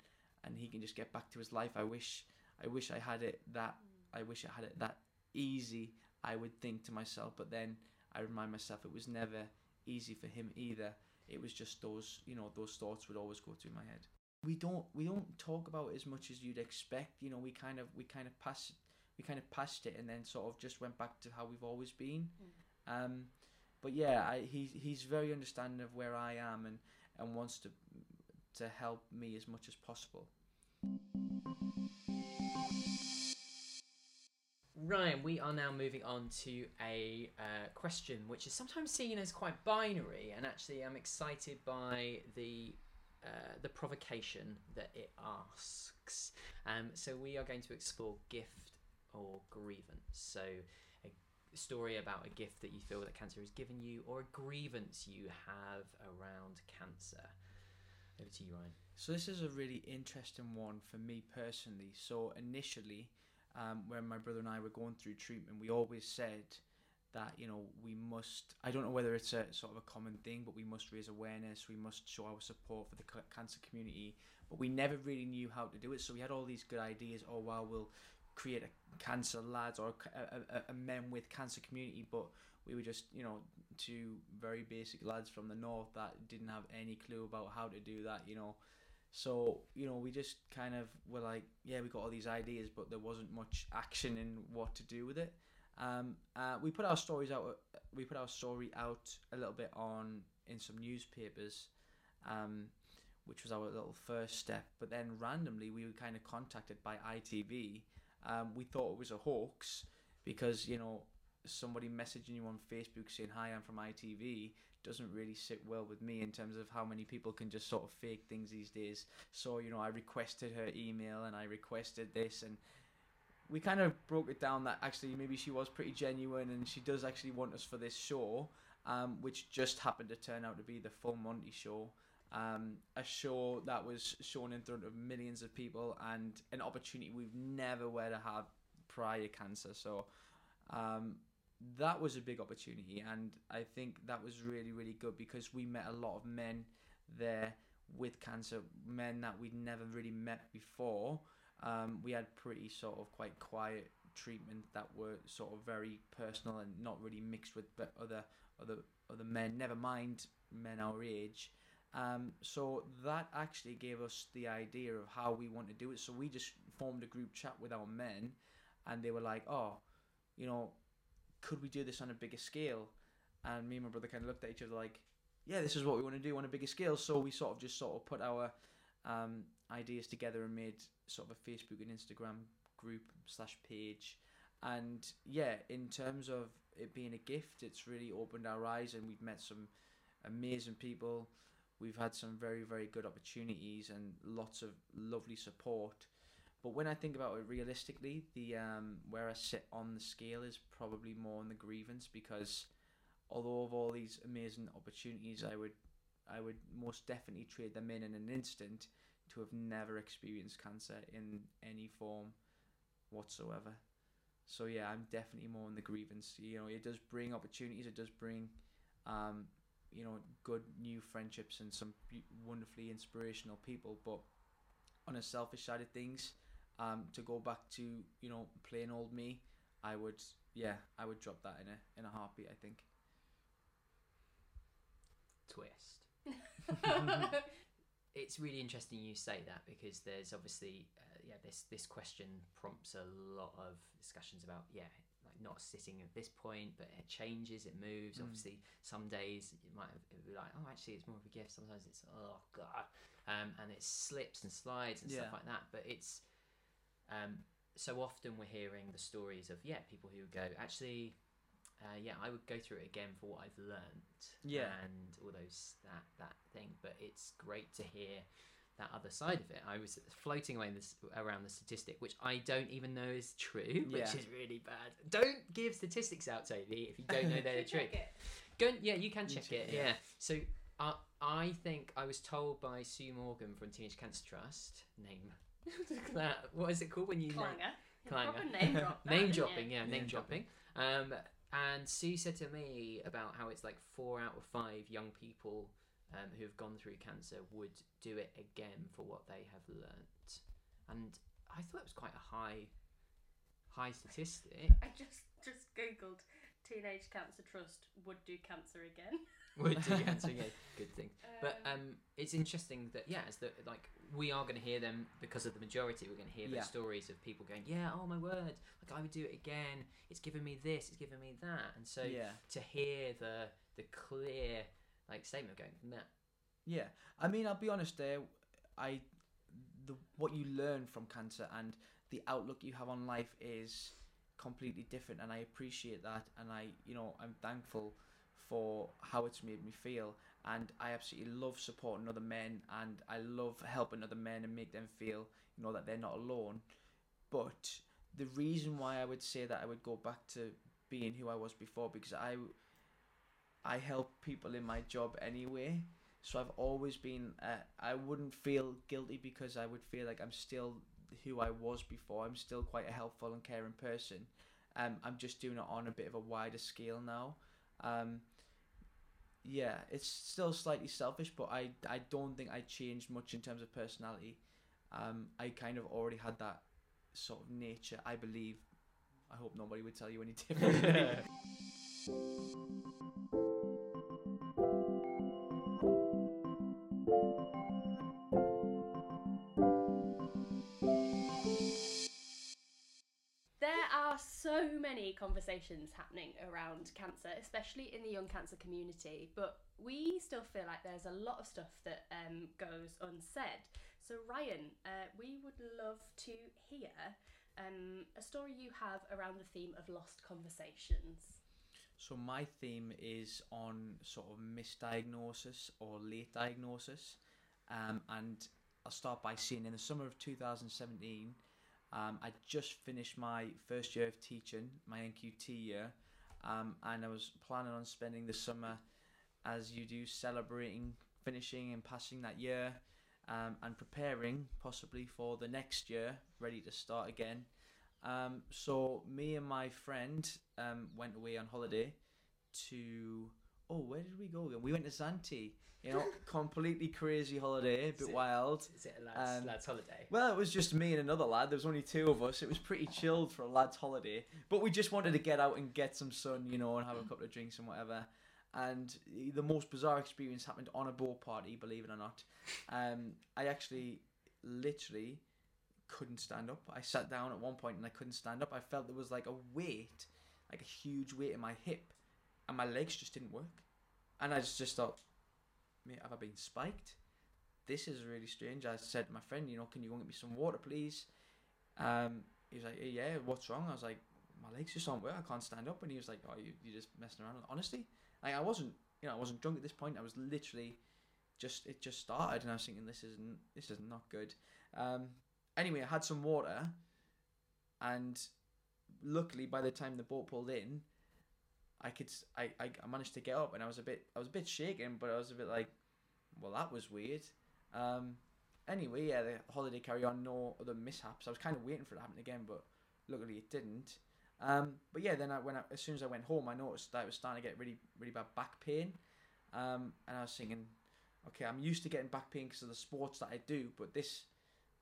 and he can just get back to his life. I wish, I wish I had it that, I wish I had it that easy. I would think to myself, but then I remind myself it was never easy for him either. It was just those, you know, those thoughts would always go through my head. We don't, we don't talk about as much as you'd expect. You know, we kind of, we kind of passed, we kind of passed it, and then sort of just went back to how we've always been. Um, but yeah, I, he's he's very understanding of where I am and and wants to to help me as much as possible. Ryan, we are now moving on to a uh, question which is sometimes seen as quite binary, and actually, I'm excited by the uh, the provocation that it asks. Um, so we are going to explore gift or grievance. So a story about a gift that you feel that cancer has given you, or a grievance you have around cancer. Over to you, Ryan. So this is a really interesting one for me personally. So initially, um, when my brother and I were going through treatment, we always said that you know we must. I don't know whether it's a sort of a common thing, but we must raise awareness. We must show our support for the cancer community. But we never really knew how to do it. So we had all these good ideas. Oh wow, we'll create a cancer lads or a, a, a men with cancer community, but we were just you know two very basic lads from the north that didn't have any clue about how to do that. You know. So you know, we just kind of were like, yeah, we got all these ideas, but there wasn't much action in what to do with it. Um, uh, we put our stories out. We put our story out a little bit on in some newspapers, um, which was our little first step. But then randomly, we were kind of contacted by ITV. Um, we thought it was a hoax because you know somebody messaging you on Facebook saying, "Hi, I'm from ITV." doesn't really sit well with me in terms of how many people can just sort of fake things these days. So, you know, I requested her email and I requested this and we kind of broke it down that actually maybe she was pretty genuine and she does actually want us for this show, um, which just happened to turn out to be the Full Monty show. Um, a show that was shown in front of millions of people and an opportunity we've never were to have prior cancer. So, um, that was a big opportunity and i think that was really really good because we met a lot of men there with cancer men that we'd never really met before um, we had pretty sort of quite quiet treatment that were sort of very personal and not really mixed with other other other men never mind men our age um, so that actually gave us the idea of how we want to do it so we just formed a group chat with our men and they were like oh you know could we do this on a bigger scale? And me and my brother kind of looked at each other like, yeah, this is what we want to do on a bigger scale. So we sort of just sort of put our um, ideas together and made sort of a Facebook and Instagram group slash page. And yeah, in terms of it being a gift, it's really opened our eyes and we've met some amazing people. We've had some very, very good opportunities and lots of lovely support. But when I think about it realistically, the um, where I sit on the scale is probably more on the grievance because although of all these amazing opportunities, I would I would most definitely trade them in in an instant to have never experienced cancer in any form whatsoever. So yeah, I'm definitely more on the grievance. You know, it does bring opportunities. It does bring, um, you know, good new friendships and some wonderfully inspirational people. But on a selfish side of things, um, to go back to you know plain old me, I would yeah I would drop that in a in a heartbeat. I think. Twist. [LAUGHS] it's really interesting you say that because there's obviously uh, yeah this this question prompts a lot of discussions about yeah like not sitting at this point but it changes it moves Mm. obviously some days you might have, it be like oh actually it's more of a gift sometimes it's oh god um, and it slips and slides and Yeah. stuff like that but it's um, so often we're hearing the stories of yeah people who go actually uh, yeah I would go through it again for what I've learned. Yeah. and all those that that thing but it's great to hear that other side of it I was floating away this around the statistic which I don't even know is true [LAUGHS] which Yeah. is really bad don't give statistics out Toby if you don't know they're [LAUGHS] true Check. Go yeah, you can You check check it. it, Yeah. yeah. So uh, I think I was told by Sue Morgan from Teenage Cancer Trust. Name [LAUGHS] that. What is it called when you name- Clanger. Clanger. Name drop. name dropping? you? Yeah, name Name dropping. Um, and Sue said to me about how it's like four out of five young people um, who have gone through cancer would do it again for what they have learnt, and I thought it was quite a high, high statistic. I just just googled Teenage Cancer Trust would do cancer again. [LAUGHS] would do [LAUGHS] cancer again. Good thing. But Um, um, it's interesting that yeah, it's that like we are going to hear them because of the majority. We're going to hear Yeah. those stories of people going, yeah, oh my word, like I would do it again. It's given me this, it's given me that, and so yeah. to hear the the clear like statement going, nah, Yeah, I mean, I'll be honest. There, I, the what you learn from cancer and the outlook you have on life is completely different, and I appreciate that, and I, you know, I'm thankful for how it's made me feel, and I absolutely love supporting other men, and I love helping other men and make them feel, you know, that they're not alone. But the reason why I would say that I would go back to being who I was before because I, I help people in my job anyway So I've always been. Uh, I wouldn't feel guilty because I would feel like I'm still who I was before. I'm still quite a helpful and caring person. Um, I'm just doing it on a bit of a wider scale now. Um, yeah, it's still slightly selfish, but I I don't think I changed much in terms of personality. Um, I kind of already had that sort of nature. I believe. I hope nobody would tell you any [LAUGHS] differently. [LAUGHS] many conversations happening around cancer, especially in the young cancer community, but we still feel like there's a lot of stuff that um, goes unsaid. So, Ryan, uh, we would love to hear um, a story you have around the theme of lost conversations. So my theme is on sort of misdiagnosis or late diagnosis, um, and I'll start by saying in the summer of 2017, um, I just finished my first year of teaching, my NQT year, um, and I was planning on spending the summer, as you do, celebrating finishing and passing that year, um, and preparing possibly for the next year, ready to start again. Um, so me and my friend um, went away on holiday to oh where did we go again? We went to Zante. You know, [LAUGHS] completely crazy holiday, a bit it- wild. Is it a lads, Um, lads holiday? Well, it was just me and another lad. There was only two of us. It was pretty chilled for a lad's holiday, but we just wanted to get out and get some sun, you know, and have a couple of drinks and whatever. And the most bizarre experience happened on a boat party, believe it or not. Um, I actually, literally, couldn't stand up. I sat down at one point and I couldn't stand up. I felt there was like a weight, like a huge weight in my hip, and my legs just didn't work. And I just, just thought, mate, have I been spiked? This is really strange. I said to my friend, you know, can you go and get me some water, please? Um, he was like, yeah, what's wrong? I was like, my legs just aren't work. I can't stand up. And he was like, oh, you, you're just messing around. Honestly, like I wasn't, you know, I wasn't drunk at this point. I was literally just, it just started, and I was thinking, this isn't, this is not good. Um, anyway, I had some water, and luckily, by the time the boat pulled in, I could, I, I, managed to get up, and I was a bit, I was a bit shaken, but I was a bit like, well, that was weird. Um, anyway, yeah, the holiday carry on, no other mishaps. I was kind of waiting for it to happen again, but luckily it didn't. Um, but yeah, then I, when I, as soon as I went home, I noticed that I was starting to get really, really bad back pain. Um, and I was thinking, okay, I'm used to getting back pain because of the sports that I do, but this,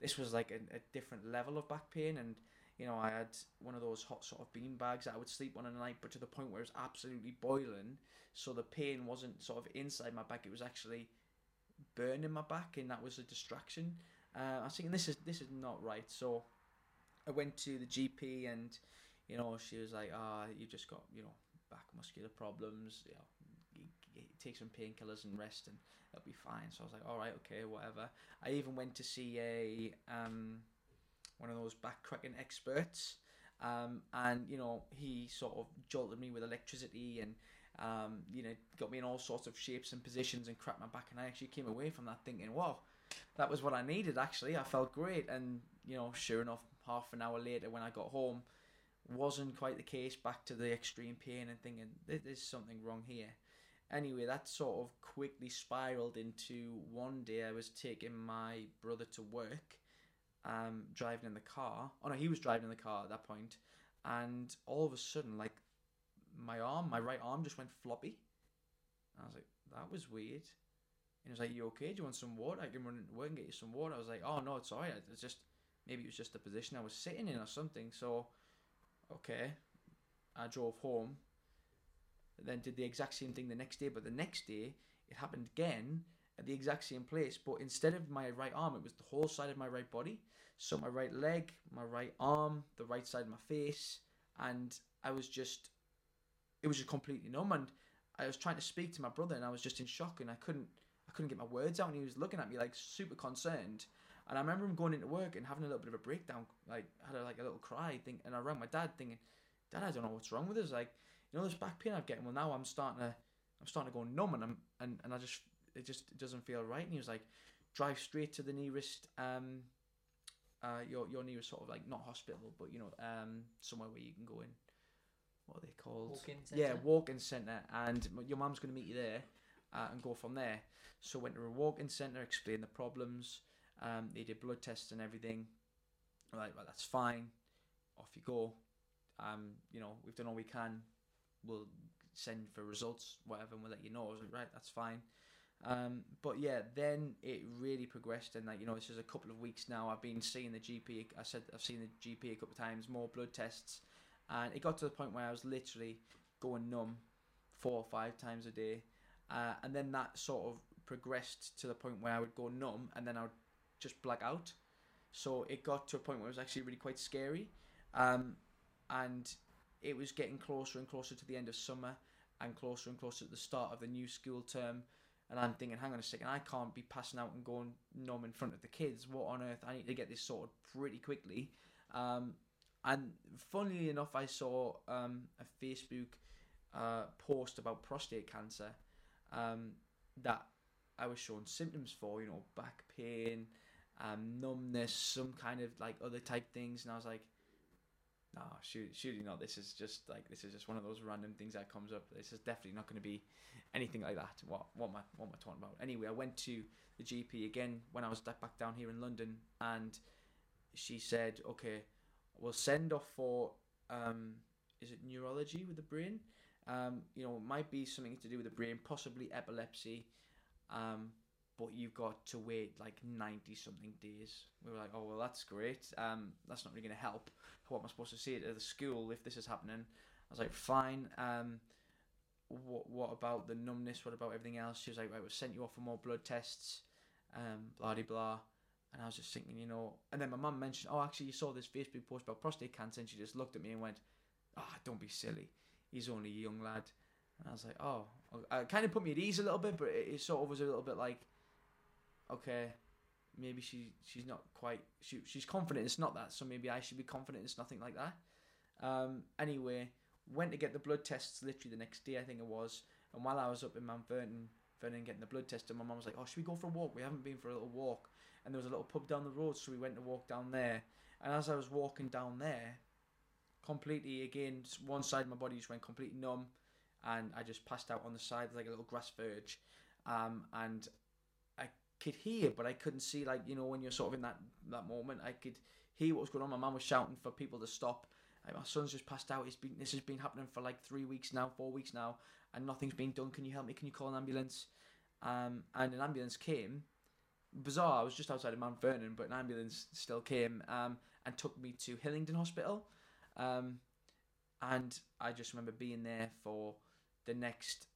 this was like a, a different level of back pain. And you know, I had one of those hot sort of bean bags that I would sleep on at night, but to the point where it was absolutely boiling. So the pain wasn't sort of inside my back; it was actually burning my back, and that was a distraction. Uh, I was thinking, this is this is not right. So I went to the GP, and you know, she was like, "Ah, you just got you know back muscular problems. You know, take some painkillers and rest, and it'll be fine." So I was like, "All right, okay, whatever." I even went to see a um, one of those back cracking experts, um, and you know, he sort of jolted me with electricity and um, you know, got me in all sorts of shapes and positions and cracked my back. And I actually came away from that thinking, wow, that was what I needed. Actually, I felt great. And you know, sure enough, half an hour later when I got home, wasn't quite the case. Back to the extreme pain and thinking, there's something wrong here. Anyway, that sort of quickly spiraled into one day I was taking my brother to work, um, driving in the car. Oh no, he was driving in the car at that point, and all of a sudden, like my arm, my right arm just went floppy. I was like, that was weird. And he was like, you okay? Do you want some water? I can run into work and get you some water. I was like, oh no, it's alright. It's just maybe it was just the position I was sitting in or something. So, okay, I drove home. Then did the exact same thing the next day, but the next day it happened again at the exact same place. But instead of my right arm, it was the whole side of my right body. So my right leg, my right arm, the right side of my face, and I was just it was just completely numb and I was trying to speak to my brother and I was just in shock and I couldn't I couldn't get my words out and he was looking at me like super concerned and I remember him going into work and having a little bit of a breakdown like had a, like a little cry thing, and I rang my dad thinking dad I don't know what's wrong with us like you know this back pain I'm getting well now I'm starting to I'm starting to go numb and I'm and, and I just it just doesn't feel right and he was like drive straight to the nearest um uh your your nearest sort of like not hospital but you know um somewhere where you can go in what are they called Walk-in yeah, centre? walk-in centre, and your mum's going to meet you there. uh, and go from there. So went to a walk-in centre, explained the problems. Um, they did blood tests and everything. Right, well that's fine. Off you go. Um, you know we've done all we can. We'll send for results, whatever, and we'll let you know. I was like, right, that's fine. Um, but yeah, then it really progressed, and like you know, this is a couple of weeks now. I've been seeing the GP. I said I've seen the GP a couple of times, more blood tests, and it got to the point where I was literally going numb four or five times a day, uh, and then that sort of progressed to the point where I would go numb, and then I would just black out. So it got to a point where it was actually really quite scary, um, and it was getting closer and closer to the end of summer, and closer and closer to the start of the new school term and I'm thinking, hang on a second, I can't be passing out and going numb in front of the kids. What on earth? I need to get this sorted pretty quickly. Um, and funnily enough, I saw um, a Facebook uh, post about prostate cancer um, that I was showing symptoms for, you know, back pain, um, numbness, some kind of like other type things, and I was like, no, shoot, surely not. This is just like this is just one of those random things that comes up. This is definitely not going to be anything like that. What what am I what am I talking about? Anyway, I went to the GP again when I was back down here in London, and she said, "Okay, we'll send off for um, is it neurology with the brain? Um, you know, it might be something to do with the brain, possibly epilepsy." Um, but you've got to wait like 90 something days. We were like, oh, well, that's great. Um, that's not really going to help. What am I supposed to say to the school if this is happening? I was like, fine. Um, what, what about the numbness? What about everything else? She was like, right, we'll send you off for more blood tests, um, blah, blah, blah. And I was just thinking, you know, and then my mum mentioned, oh, actually, you saw this Facebook post about prostate cancer. And she just looked at me and went, ah, oh, don't be silly. He's only a young lad. And I was like, oh, it kind of put me at ease a little bit, but it, it sort of was a little bit like, okay, maybe she she's not quite she she's confident it's not that, so maybe I should be confident it's nothing like that. Um, anyway, went to get the blood tests literally the next day, I think it was, and while I was up in Mount Vernon, Vernon getting the blood test, and my mum was like, "Oh, should we go for a walk? We haven't been for a little walk." And there was a little pub down the road, so we went to walk down there. And as I was walking down there, completely again, one side of my body just went completely numb, and I just passed out on the side like a little grass verge. Um, and could hear, but I couldn't see. Like you know, when you're sort of in that that moment, I could hear what was going on. My mum was shouting for people to stop. Like, my son's just passed out. It's been this has been happening for like three weeks now, four weeks now, and nothing's been done. Can you help me? Can you call an ambulance? Um, and an ambulance came. Bizarre. I was just outside of Mount Vernon, but an ambulance still came um, and took me to Hillingdon Hospital. Um, and I just remember being there for the next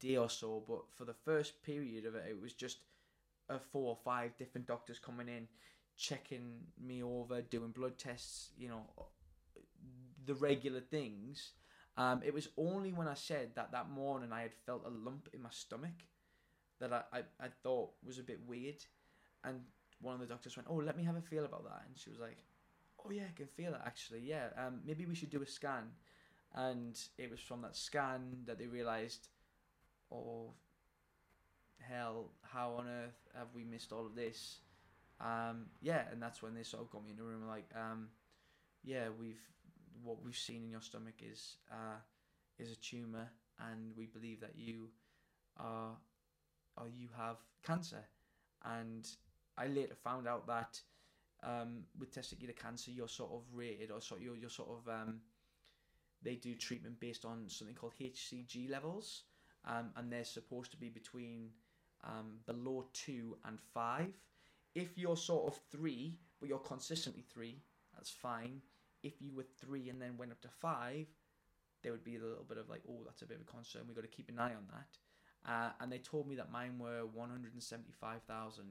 day or so, but for the first period of it, it was just a four or five different doctors coming in, checking me over, doing blood tests, you know, the regular things. Um, it was only when I said that that morning I had felt a lump in my stomach that I, I, I thought was a bit weird. And one of the doctors went, Oh, let me have a feel about that. And she was like, Oh, yeah, I can feel it actually. Yeah, um, maybe we should do a scan. And it was from that scan that they realised oh hell, how on earth have we missed all of this? Um, yeah, and that's when they sort of got me in the room like, um, yeah, we've what we've seen in your stomach is uh, is a tumor, and we believe that you are or you have cancer. And I later found out that um, with testicular cancer, you're sort of rated, or sort you're you're sort of um, they do treatment based on something called HCG levels um, and they're supposed to be between um, below two and five. If you're sort of three, but you're consistently three, that's fine. If you were three and then went up to five, there would be a little bit of like, oh, that's a bit of a concern. We've got to keep an eye on that. Uh, and they told me that mine were 175,000.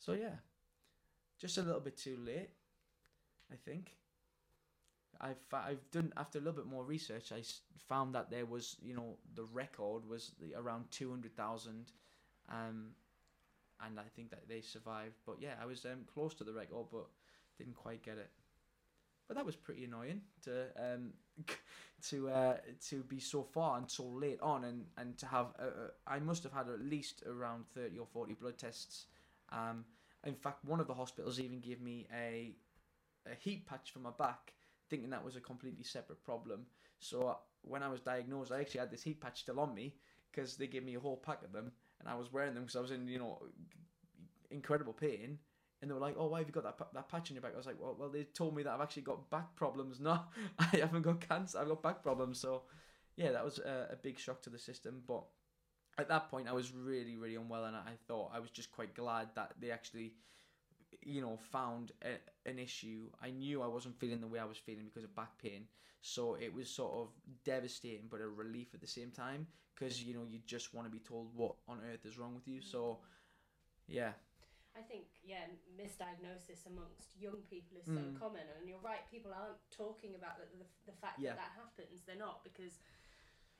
So yeah, just a little bit too late, I think. I've I've done after a little bit more research. I found that there was you know the record was around two hundred thousand, um, and I think that they survived. But yeah, I was um, close to the record, but didn't quite get it. But that was pretty annoying to um, [LAUGHS] to uh, to be so far and so late on, and and to have uh, uh, I must have had at least around thirty or forty blood tests. Um, in fact, one of the hospitals even gave me a a heat patch for my back thinking that was a completely separate problem. So uh, when I was diagnosed, I actually had this heat patch still on me because they gave me a whole pack of them, and I was wearing them because I was in you know incredible pain. And they were like, "Oh, why have you got that that patch on your back?" I was like, "Well, well, they told me that I've actually got back problems. [LAUGHS] No, I haven't got cancer. I've got back problems." So, yeah, that was a, a big shock to the system. But at that point, I was really, really unwell, and I thought I was just quite glad that they actually, you know, found a, an issue. I knew I wasn't feeling the way I was feeling because of back pain, so it was sort of devastating, but a relief at the same time because you know you just want to be told what on earth is wrong with you. So, yeah, I think yeah, misdiagnosis amongst young people is so Mm. common, and you're right. People aren't talking about the, the, the fact Yeah. that that happens. They're not because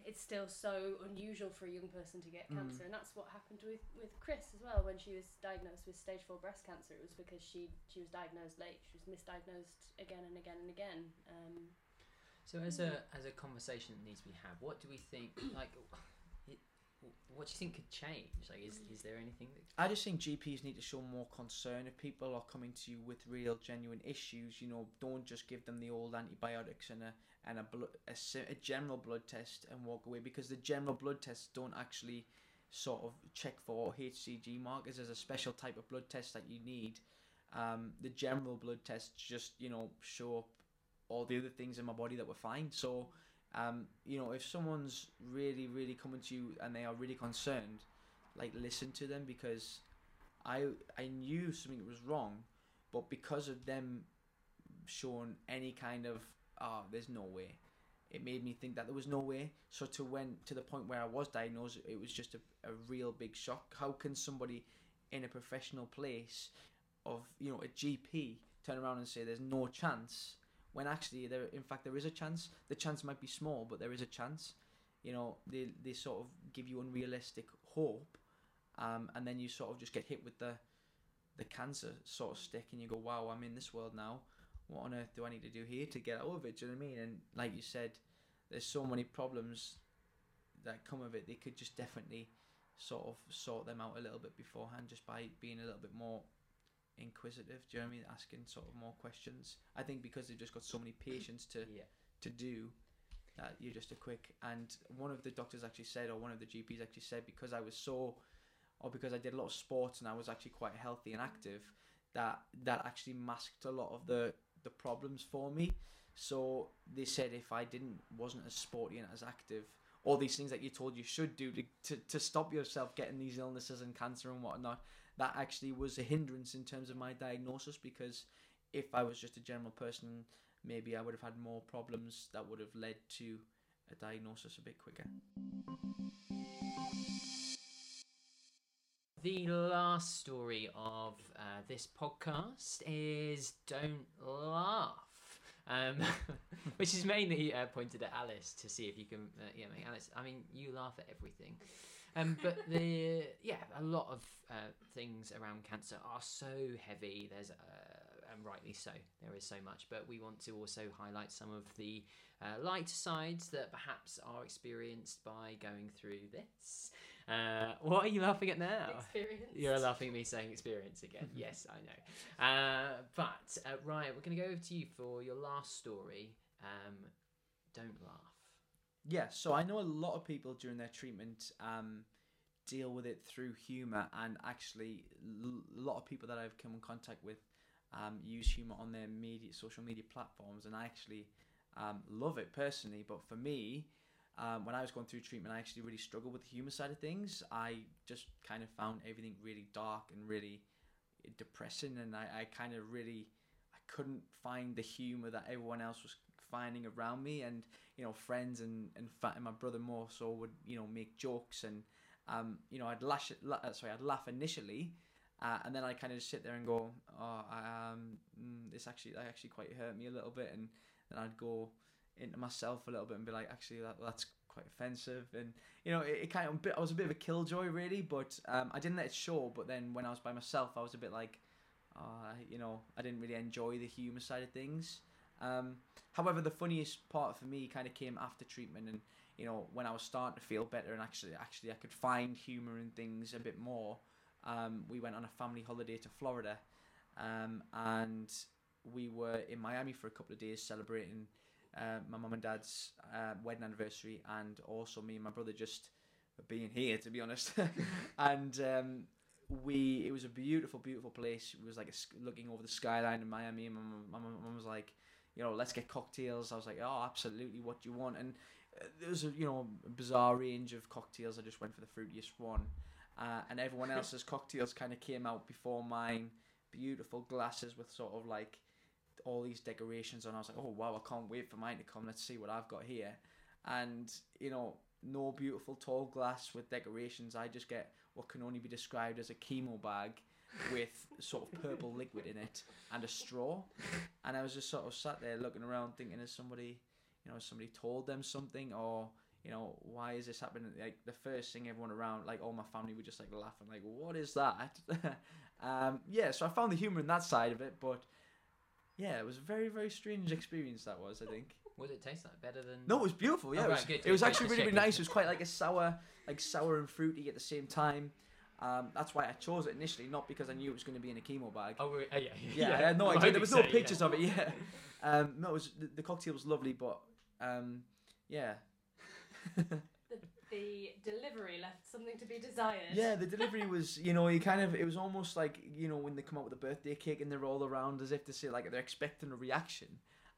it's still so unusual for a young person to get Mm. cancer, and that's what happened with with Chris as well when she was diagnosed with stage four breast cancer. It was because she she was diagnosed late. She was misdiagnosed again and again and again. Um, So as a as a conversation that needs to be had, what do we think? [COUGHS] Like, it, what do you think could change? Like, is is there anything that? I just think GPs need to show more concern if people are coming to you with real, genuine issues. You know, don't just give them the old antibiotics and a and a, blood, a, a general blood test and walk away because the general blood tests don't actually sort of check for HCG markers. There's a special type of blood test that you need. Um, the general blood tests just you know show up all the other things in my body that were fine. So. Um, you know, if someone's really, really coming to you and they are really concerned, like listen to them because I I knew something was wrong, but because of them showing any kind of ah, there's no way, it made me think that there was no way. So to when to the point where I was diagnosed, it was just a, a real big shock. How can somebody in a professional place of you know a GP turn around and say there's no chance when actually there in fact there is a chance. The chance might be small, but there is a chance. You know they they sort of give you unrealistic hope um, and then you sort of just get hit with the the cancer sort of stick, and you go, "Wow, I'm in this world now. What on earth do I need to do here to get out of it?" Do you know what I mean? And like you said, there's so many problems that come of it. They could just definitely sort of sort them out a little bit beforehand, just by being a little bit more inquisitive. Do you know what I mean? Asking sort of more questions. I think because they've just got so many patients to Yeah. to do that you're just a quick and one of the doctors actually said or one of the GPs actually said because I was so or because I did a lot of sports and I was actually quite healthy and active that that actually masked a lot of the the problems for me so they said if I didn't wasn't as sporty and as active all these things that you told you should do to, to, to stop yourself getting these illnesses and cancer and whatnot that actually was a hindrance in terms of my diagnosis because if I was just a general person maybe I would have had more problems that would have led to a diagnosis a bit quicker. The last story of uh, this podcast is "Don't Laugh," um, [LAUGHS] which is mainly uh, pointed at Alice to see if you can, uh, yeah, make Alice. I mean, you laugh at everything, um, but the [LAUGHS] yeah, a lot of uh, things around cancer are so heavy. There's uh, and rightly so. There is so much, but we want to also highlight some of the uh, lighter sides that perhaps are experienced by going through this. Uh, what are you laughing at now? experience. You're laughing at me saying experience again. [LAUGHS] yes, I know. Uh, but uh, Ryan, we're going to go over to you for your last story. Um, don't laugh. Yeah, so I know a lot of people during their treatment um, deal with it through humour, and actually, l- a lot of people that I've come in contact with um, use humour on their media, social media platforms, and I actually um, love it personally. But for me, um, when I was going through treatment, I actually really struggled with the humour side of things. I just kind of found everything really dark and really depressing, and I, I kind of really I couldn't find the humour that everyone else was finding around me, and you know, friends and and, fa- and my brother more so would you know make jokes and um, you know I'd lash la- sorry I'd laugh initially. Uh, and then I kind of just sit there and go, oh, I, um, mm, this actually, that actually quite hurt me a little bit, and then I'd go into myself a little bit and be like, actually, that that's quite offensive, and you know, it, it kind of, bit, I was a bit of a killjoy really, but um, I didn't let it show. But then when I was by myself, I was a bit like, uh, you know, I didn't really enjoy the humour side of things. Um, however, the funniest part for me kind of came after treatment, and you know, when I was starting to feel better, and actually, actually, I could find humour in things a bit more. Um, we went on a family holiday to Florida, um, and we were in Miami for a couple of days celebrating uh, my mum and dad's uh, wedding anniversary, and also me and my brother just being here, to be honest. [LAUGHS] and um, we, it was a beautiful, beautiful place. It was like a, looking over the skyline in Miami. And my, mum- my, mum- mum was like, you know, let's get cocktails. I was like, oh, absolutely, what do you want? And uh, there was a, you know, a bizarre range of cocktails. I just went for the fruitiest one. Uh, and everyone [LAUGHS] else's cocktails kind of came out before mine. Beautiful glasses with sort of like all these decorations on. I was like, oh wow, I can't wait for mine to come. Let's see what I've got here. And you know, no beautiful tall glass with decorations. I just get what can only be described as a chemo bag with sort of purple [LAUGHS] liquid in it and a straw. And I was just sort of sat there looking around, thinking, has somebody, you know, somebody told them something or you know, why is this happening? Like the first thing everyone around, like all my family were just like laughing, like, what is that? [LAUGHS] um, yeah, so I found the humor in that side of it, but yeah, it was a very, very strange experience that was, I think. [LAUGHS] What did it taste like? Better than? No, it was beautiful. Yeah, Oh, it right, was, good, it was good, actually good, really, really nice. It was quite like a sour, like sour and fruity at the same time. Um, that's why I chose it initially, not because I knew it was going to be in a chemo bag. Oh, oh, yeah, [LAUGHS] yeah, I had no [LAUGHS] Well, idea. There was no so, yeah. pictures of it. Yeah, um, no, it was the, the cocktail was lovely, but um, yeah, The, delivery left something to be desired. yeah. The [LAUGHS] delivery was, you know, you kind of it was almost like you know when they come out with a birthday cake and they're all around as if to say like they're expecting a reaction.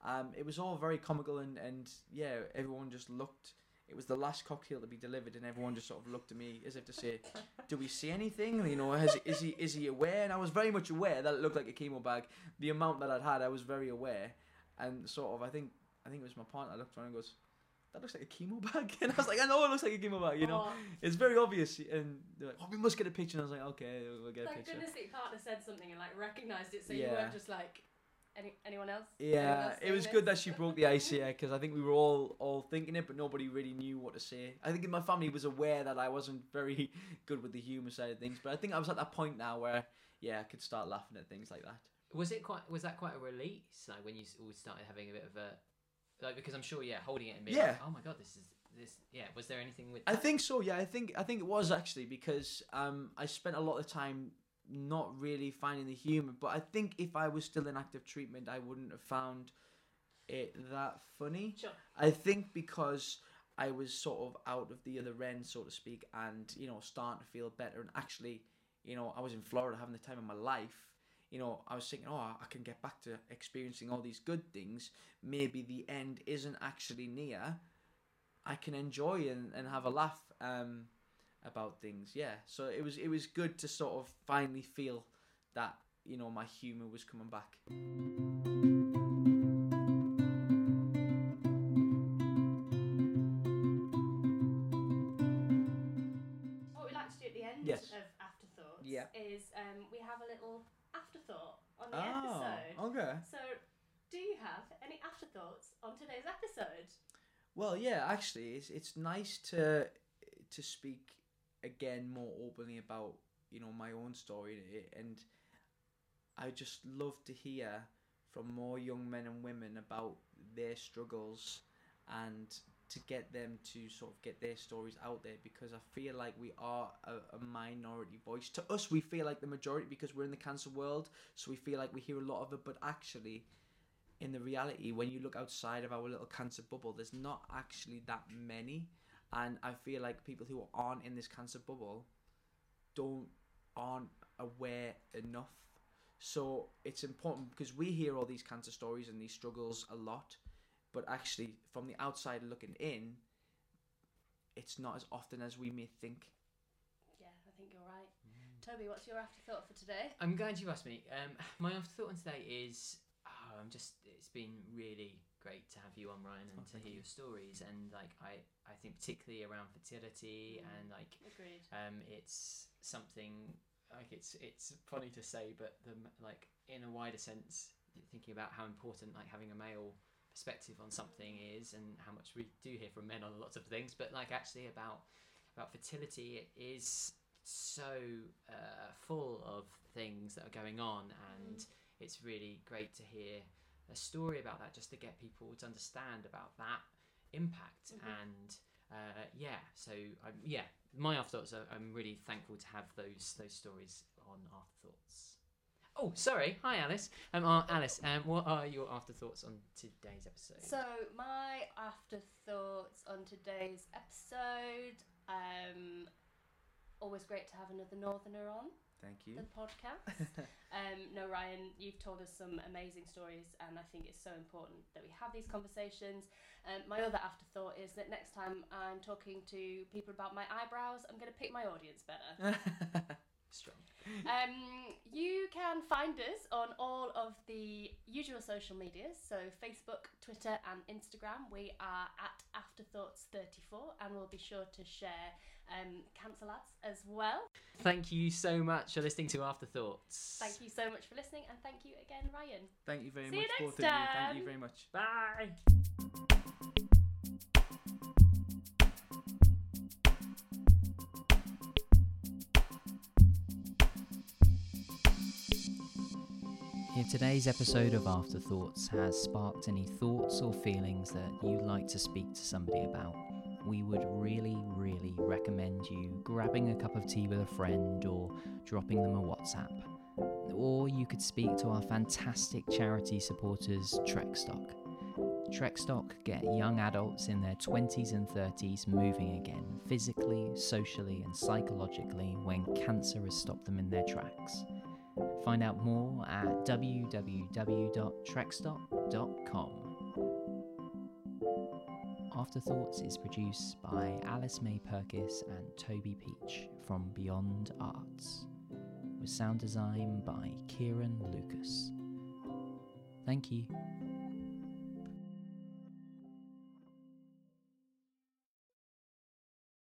Um, it was all very comical and and yeah, everyone just looked. It was the last cocktail to be delivered, and everyone just sort of looked at me as if to say, "Do we see anything? You know, has, is he is he aware?" And I was very much aware that it looked like a chemo bag. The amount that I'd had, I was very aware, and sort of, I think I think it was my partner that looked around and goes, "That looks like a chemo [LAUGHS] bag," and I was like, "I know it looks like a chemo bag," you know. Oh, It's very obvious, and they're like, "Oh, we must get a picture." And I was like, "Okay, we'll get a thank picture." goodness that your partner said something and like recognised it, so you weren't just like, any anyone else? Anyone Yeah, else it was this? good that she broke the ice here because I think we were all all thinking it, but nobody really knew what to say. I think my family was aware that I wasn't very [LAUGHS] good with the humour side of things, but I think I was at that point now where yeah, I could start laughing at things like that. Was it quite? Was that quite a release? Like when you all started having a bit of a, like because I'm sure, yeah, holding it and being Yeah. like, oh my god, this is this. Yeah, was there anything with? I think so. Yeah, I think I think it was actually because um, I spent a lot of time not really finding the humor. But I think if I was still in active treatment, I wouldn't have found it that funny. Sure. I think because I was sort of out of the other end, so to speak, and you know, starting to feel better, and actually, you know, I was in Florida having the time of my life. You know, I was thinking, oh, I can get back to experiencing all these good things. Maybe the end isn't actually near. I can enjoy and, and have a laugh um, about things. Yeah, so it was it was good to sort of finally feel that you know my humor was coming back. Well, yeah, actually, it's it's nice to to speak again more openly about you know my own story, and I just love to hear from more young men and women about their struggles and to get them to sort of get their stories out there because I feel like we are a, a minority voice. To us, we feel like the majority because we're in the cancer world, so we feel like we hear a lot of it, but actually, in the reality, when you look outside of our little cancer bubble, there's not actually that many. And I feel like people who aren't in this cancer bubble don't aren't aware enough. So it's important because we hear all these cancer stories and these struggles a lot, but actually from the outside looking in, it's not as often as we may think. Yeah, I think you're right. Toby, what's your afterthought for today? I'm glad you asked me. Um, my afterthought on today is, I'm just. It's been really great to have you on, Ryan, and Oh, to hear you. your stories. And like, I, I think particularly around fertility Mm. and like, Agreed. um, it's something like it's it's funny to say, but the like in a wider sense, thinking about how important like having a male perspective on something is, and how much we do hear from men on lots of things, but like actually about about fertility, it is so uh, full of things that are going on, and it's really great to hear a story about that, just to get people to understand about that impact Mhm. and uh, yeah so um, yeah my afterthoughts are, i'm really thankful to have those those stories on afterthoughts oh sorry hi alice um uh, alice um what are your afterthoughts on today's episode So, my afterthoughts on today's episode. Um, always great to have another Northerner on Thank you. the podcast. [LAUGHS] um, no, Ryan, you've told us some amazing stories, and I think it's so important that we have these conversations. Um, my other afterthought is that next time I'm talking to people about my eyebrows, I'm going to pick my audience better. [LAUGHS] Strong. Um, you can find us on all of the usual social medias, so Facebook, Twitter, and Instagram. We are at Afterthoughts34, and we'll be sure to share um, Cancer Lads as well. Thank you so much for listening to Afterthoughts. Thank you so much for listening, and thank you again, Ryan. Thank you very See you much, next both of you. Thank you very much. Bye. If today's episode of Afterthoughts has sparked any thoughts or feelings that you'd like to speak to somebody about, we would really, really recommend you grabbing a cup of tea with a friend or dropping them a WhatsApp. Or you could speak to our fantastic charity supporters, Trekstock. Trekstock get young adults in their 20s and 30s moving again, physically, socially, and psychologically when cancer has stopped them in their tracks. Find out more at www.trekstock.com. Afterthoughts is produced by Alice May Perkis and Toby Peach from Beyond Arts, with sound design by Kieran Lucas. Thank you.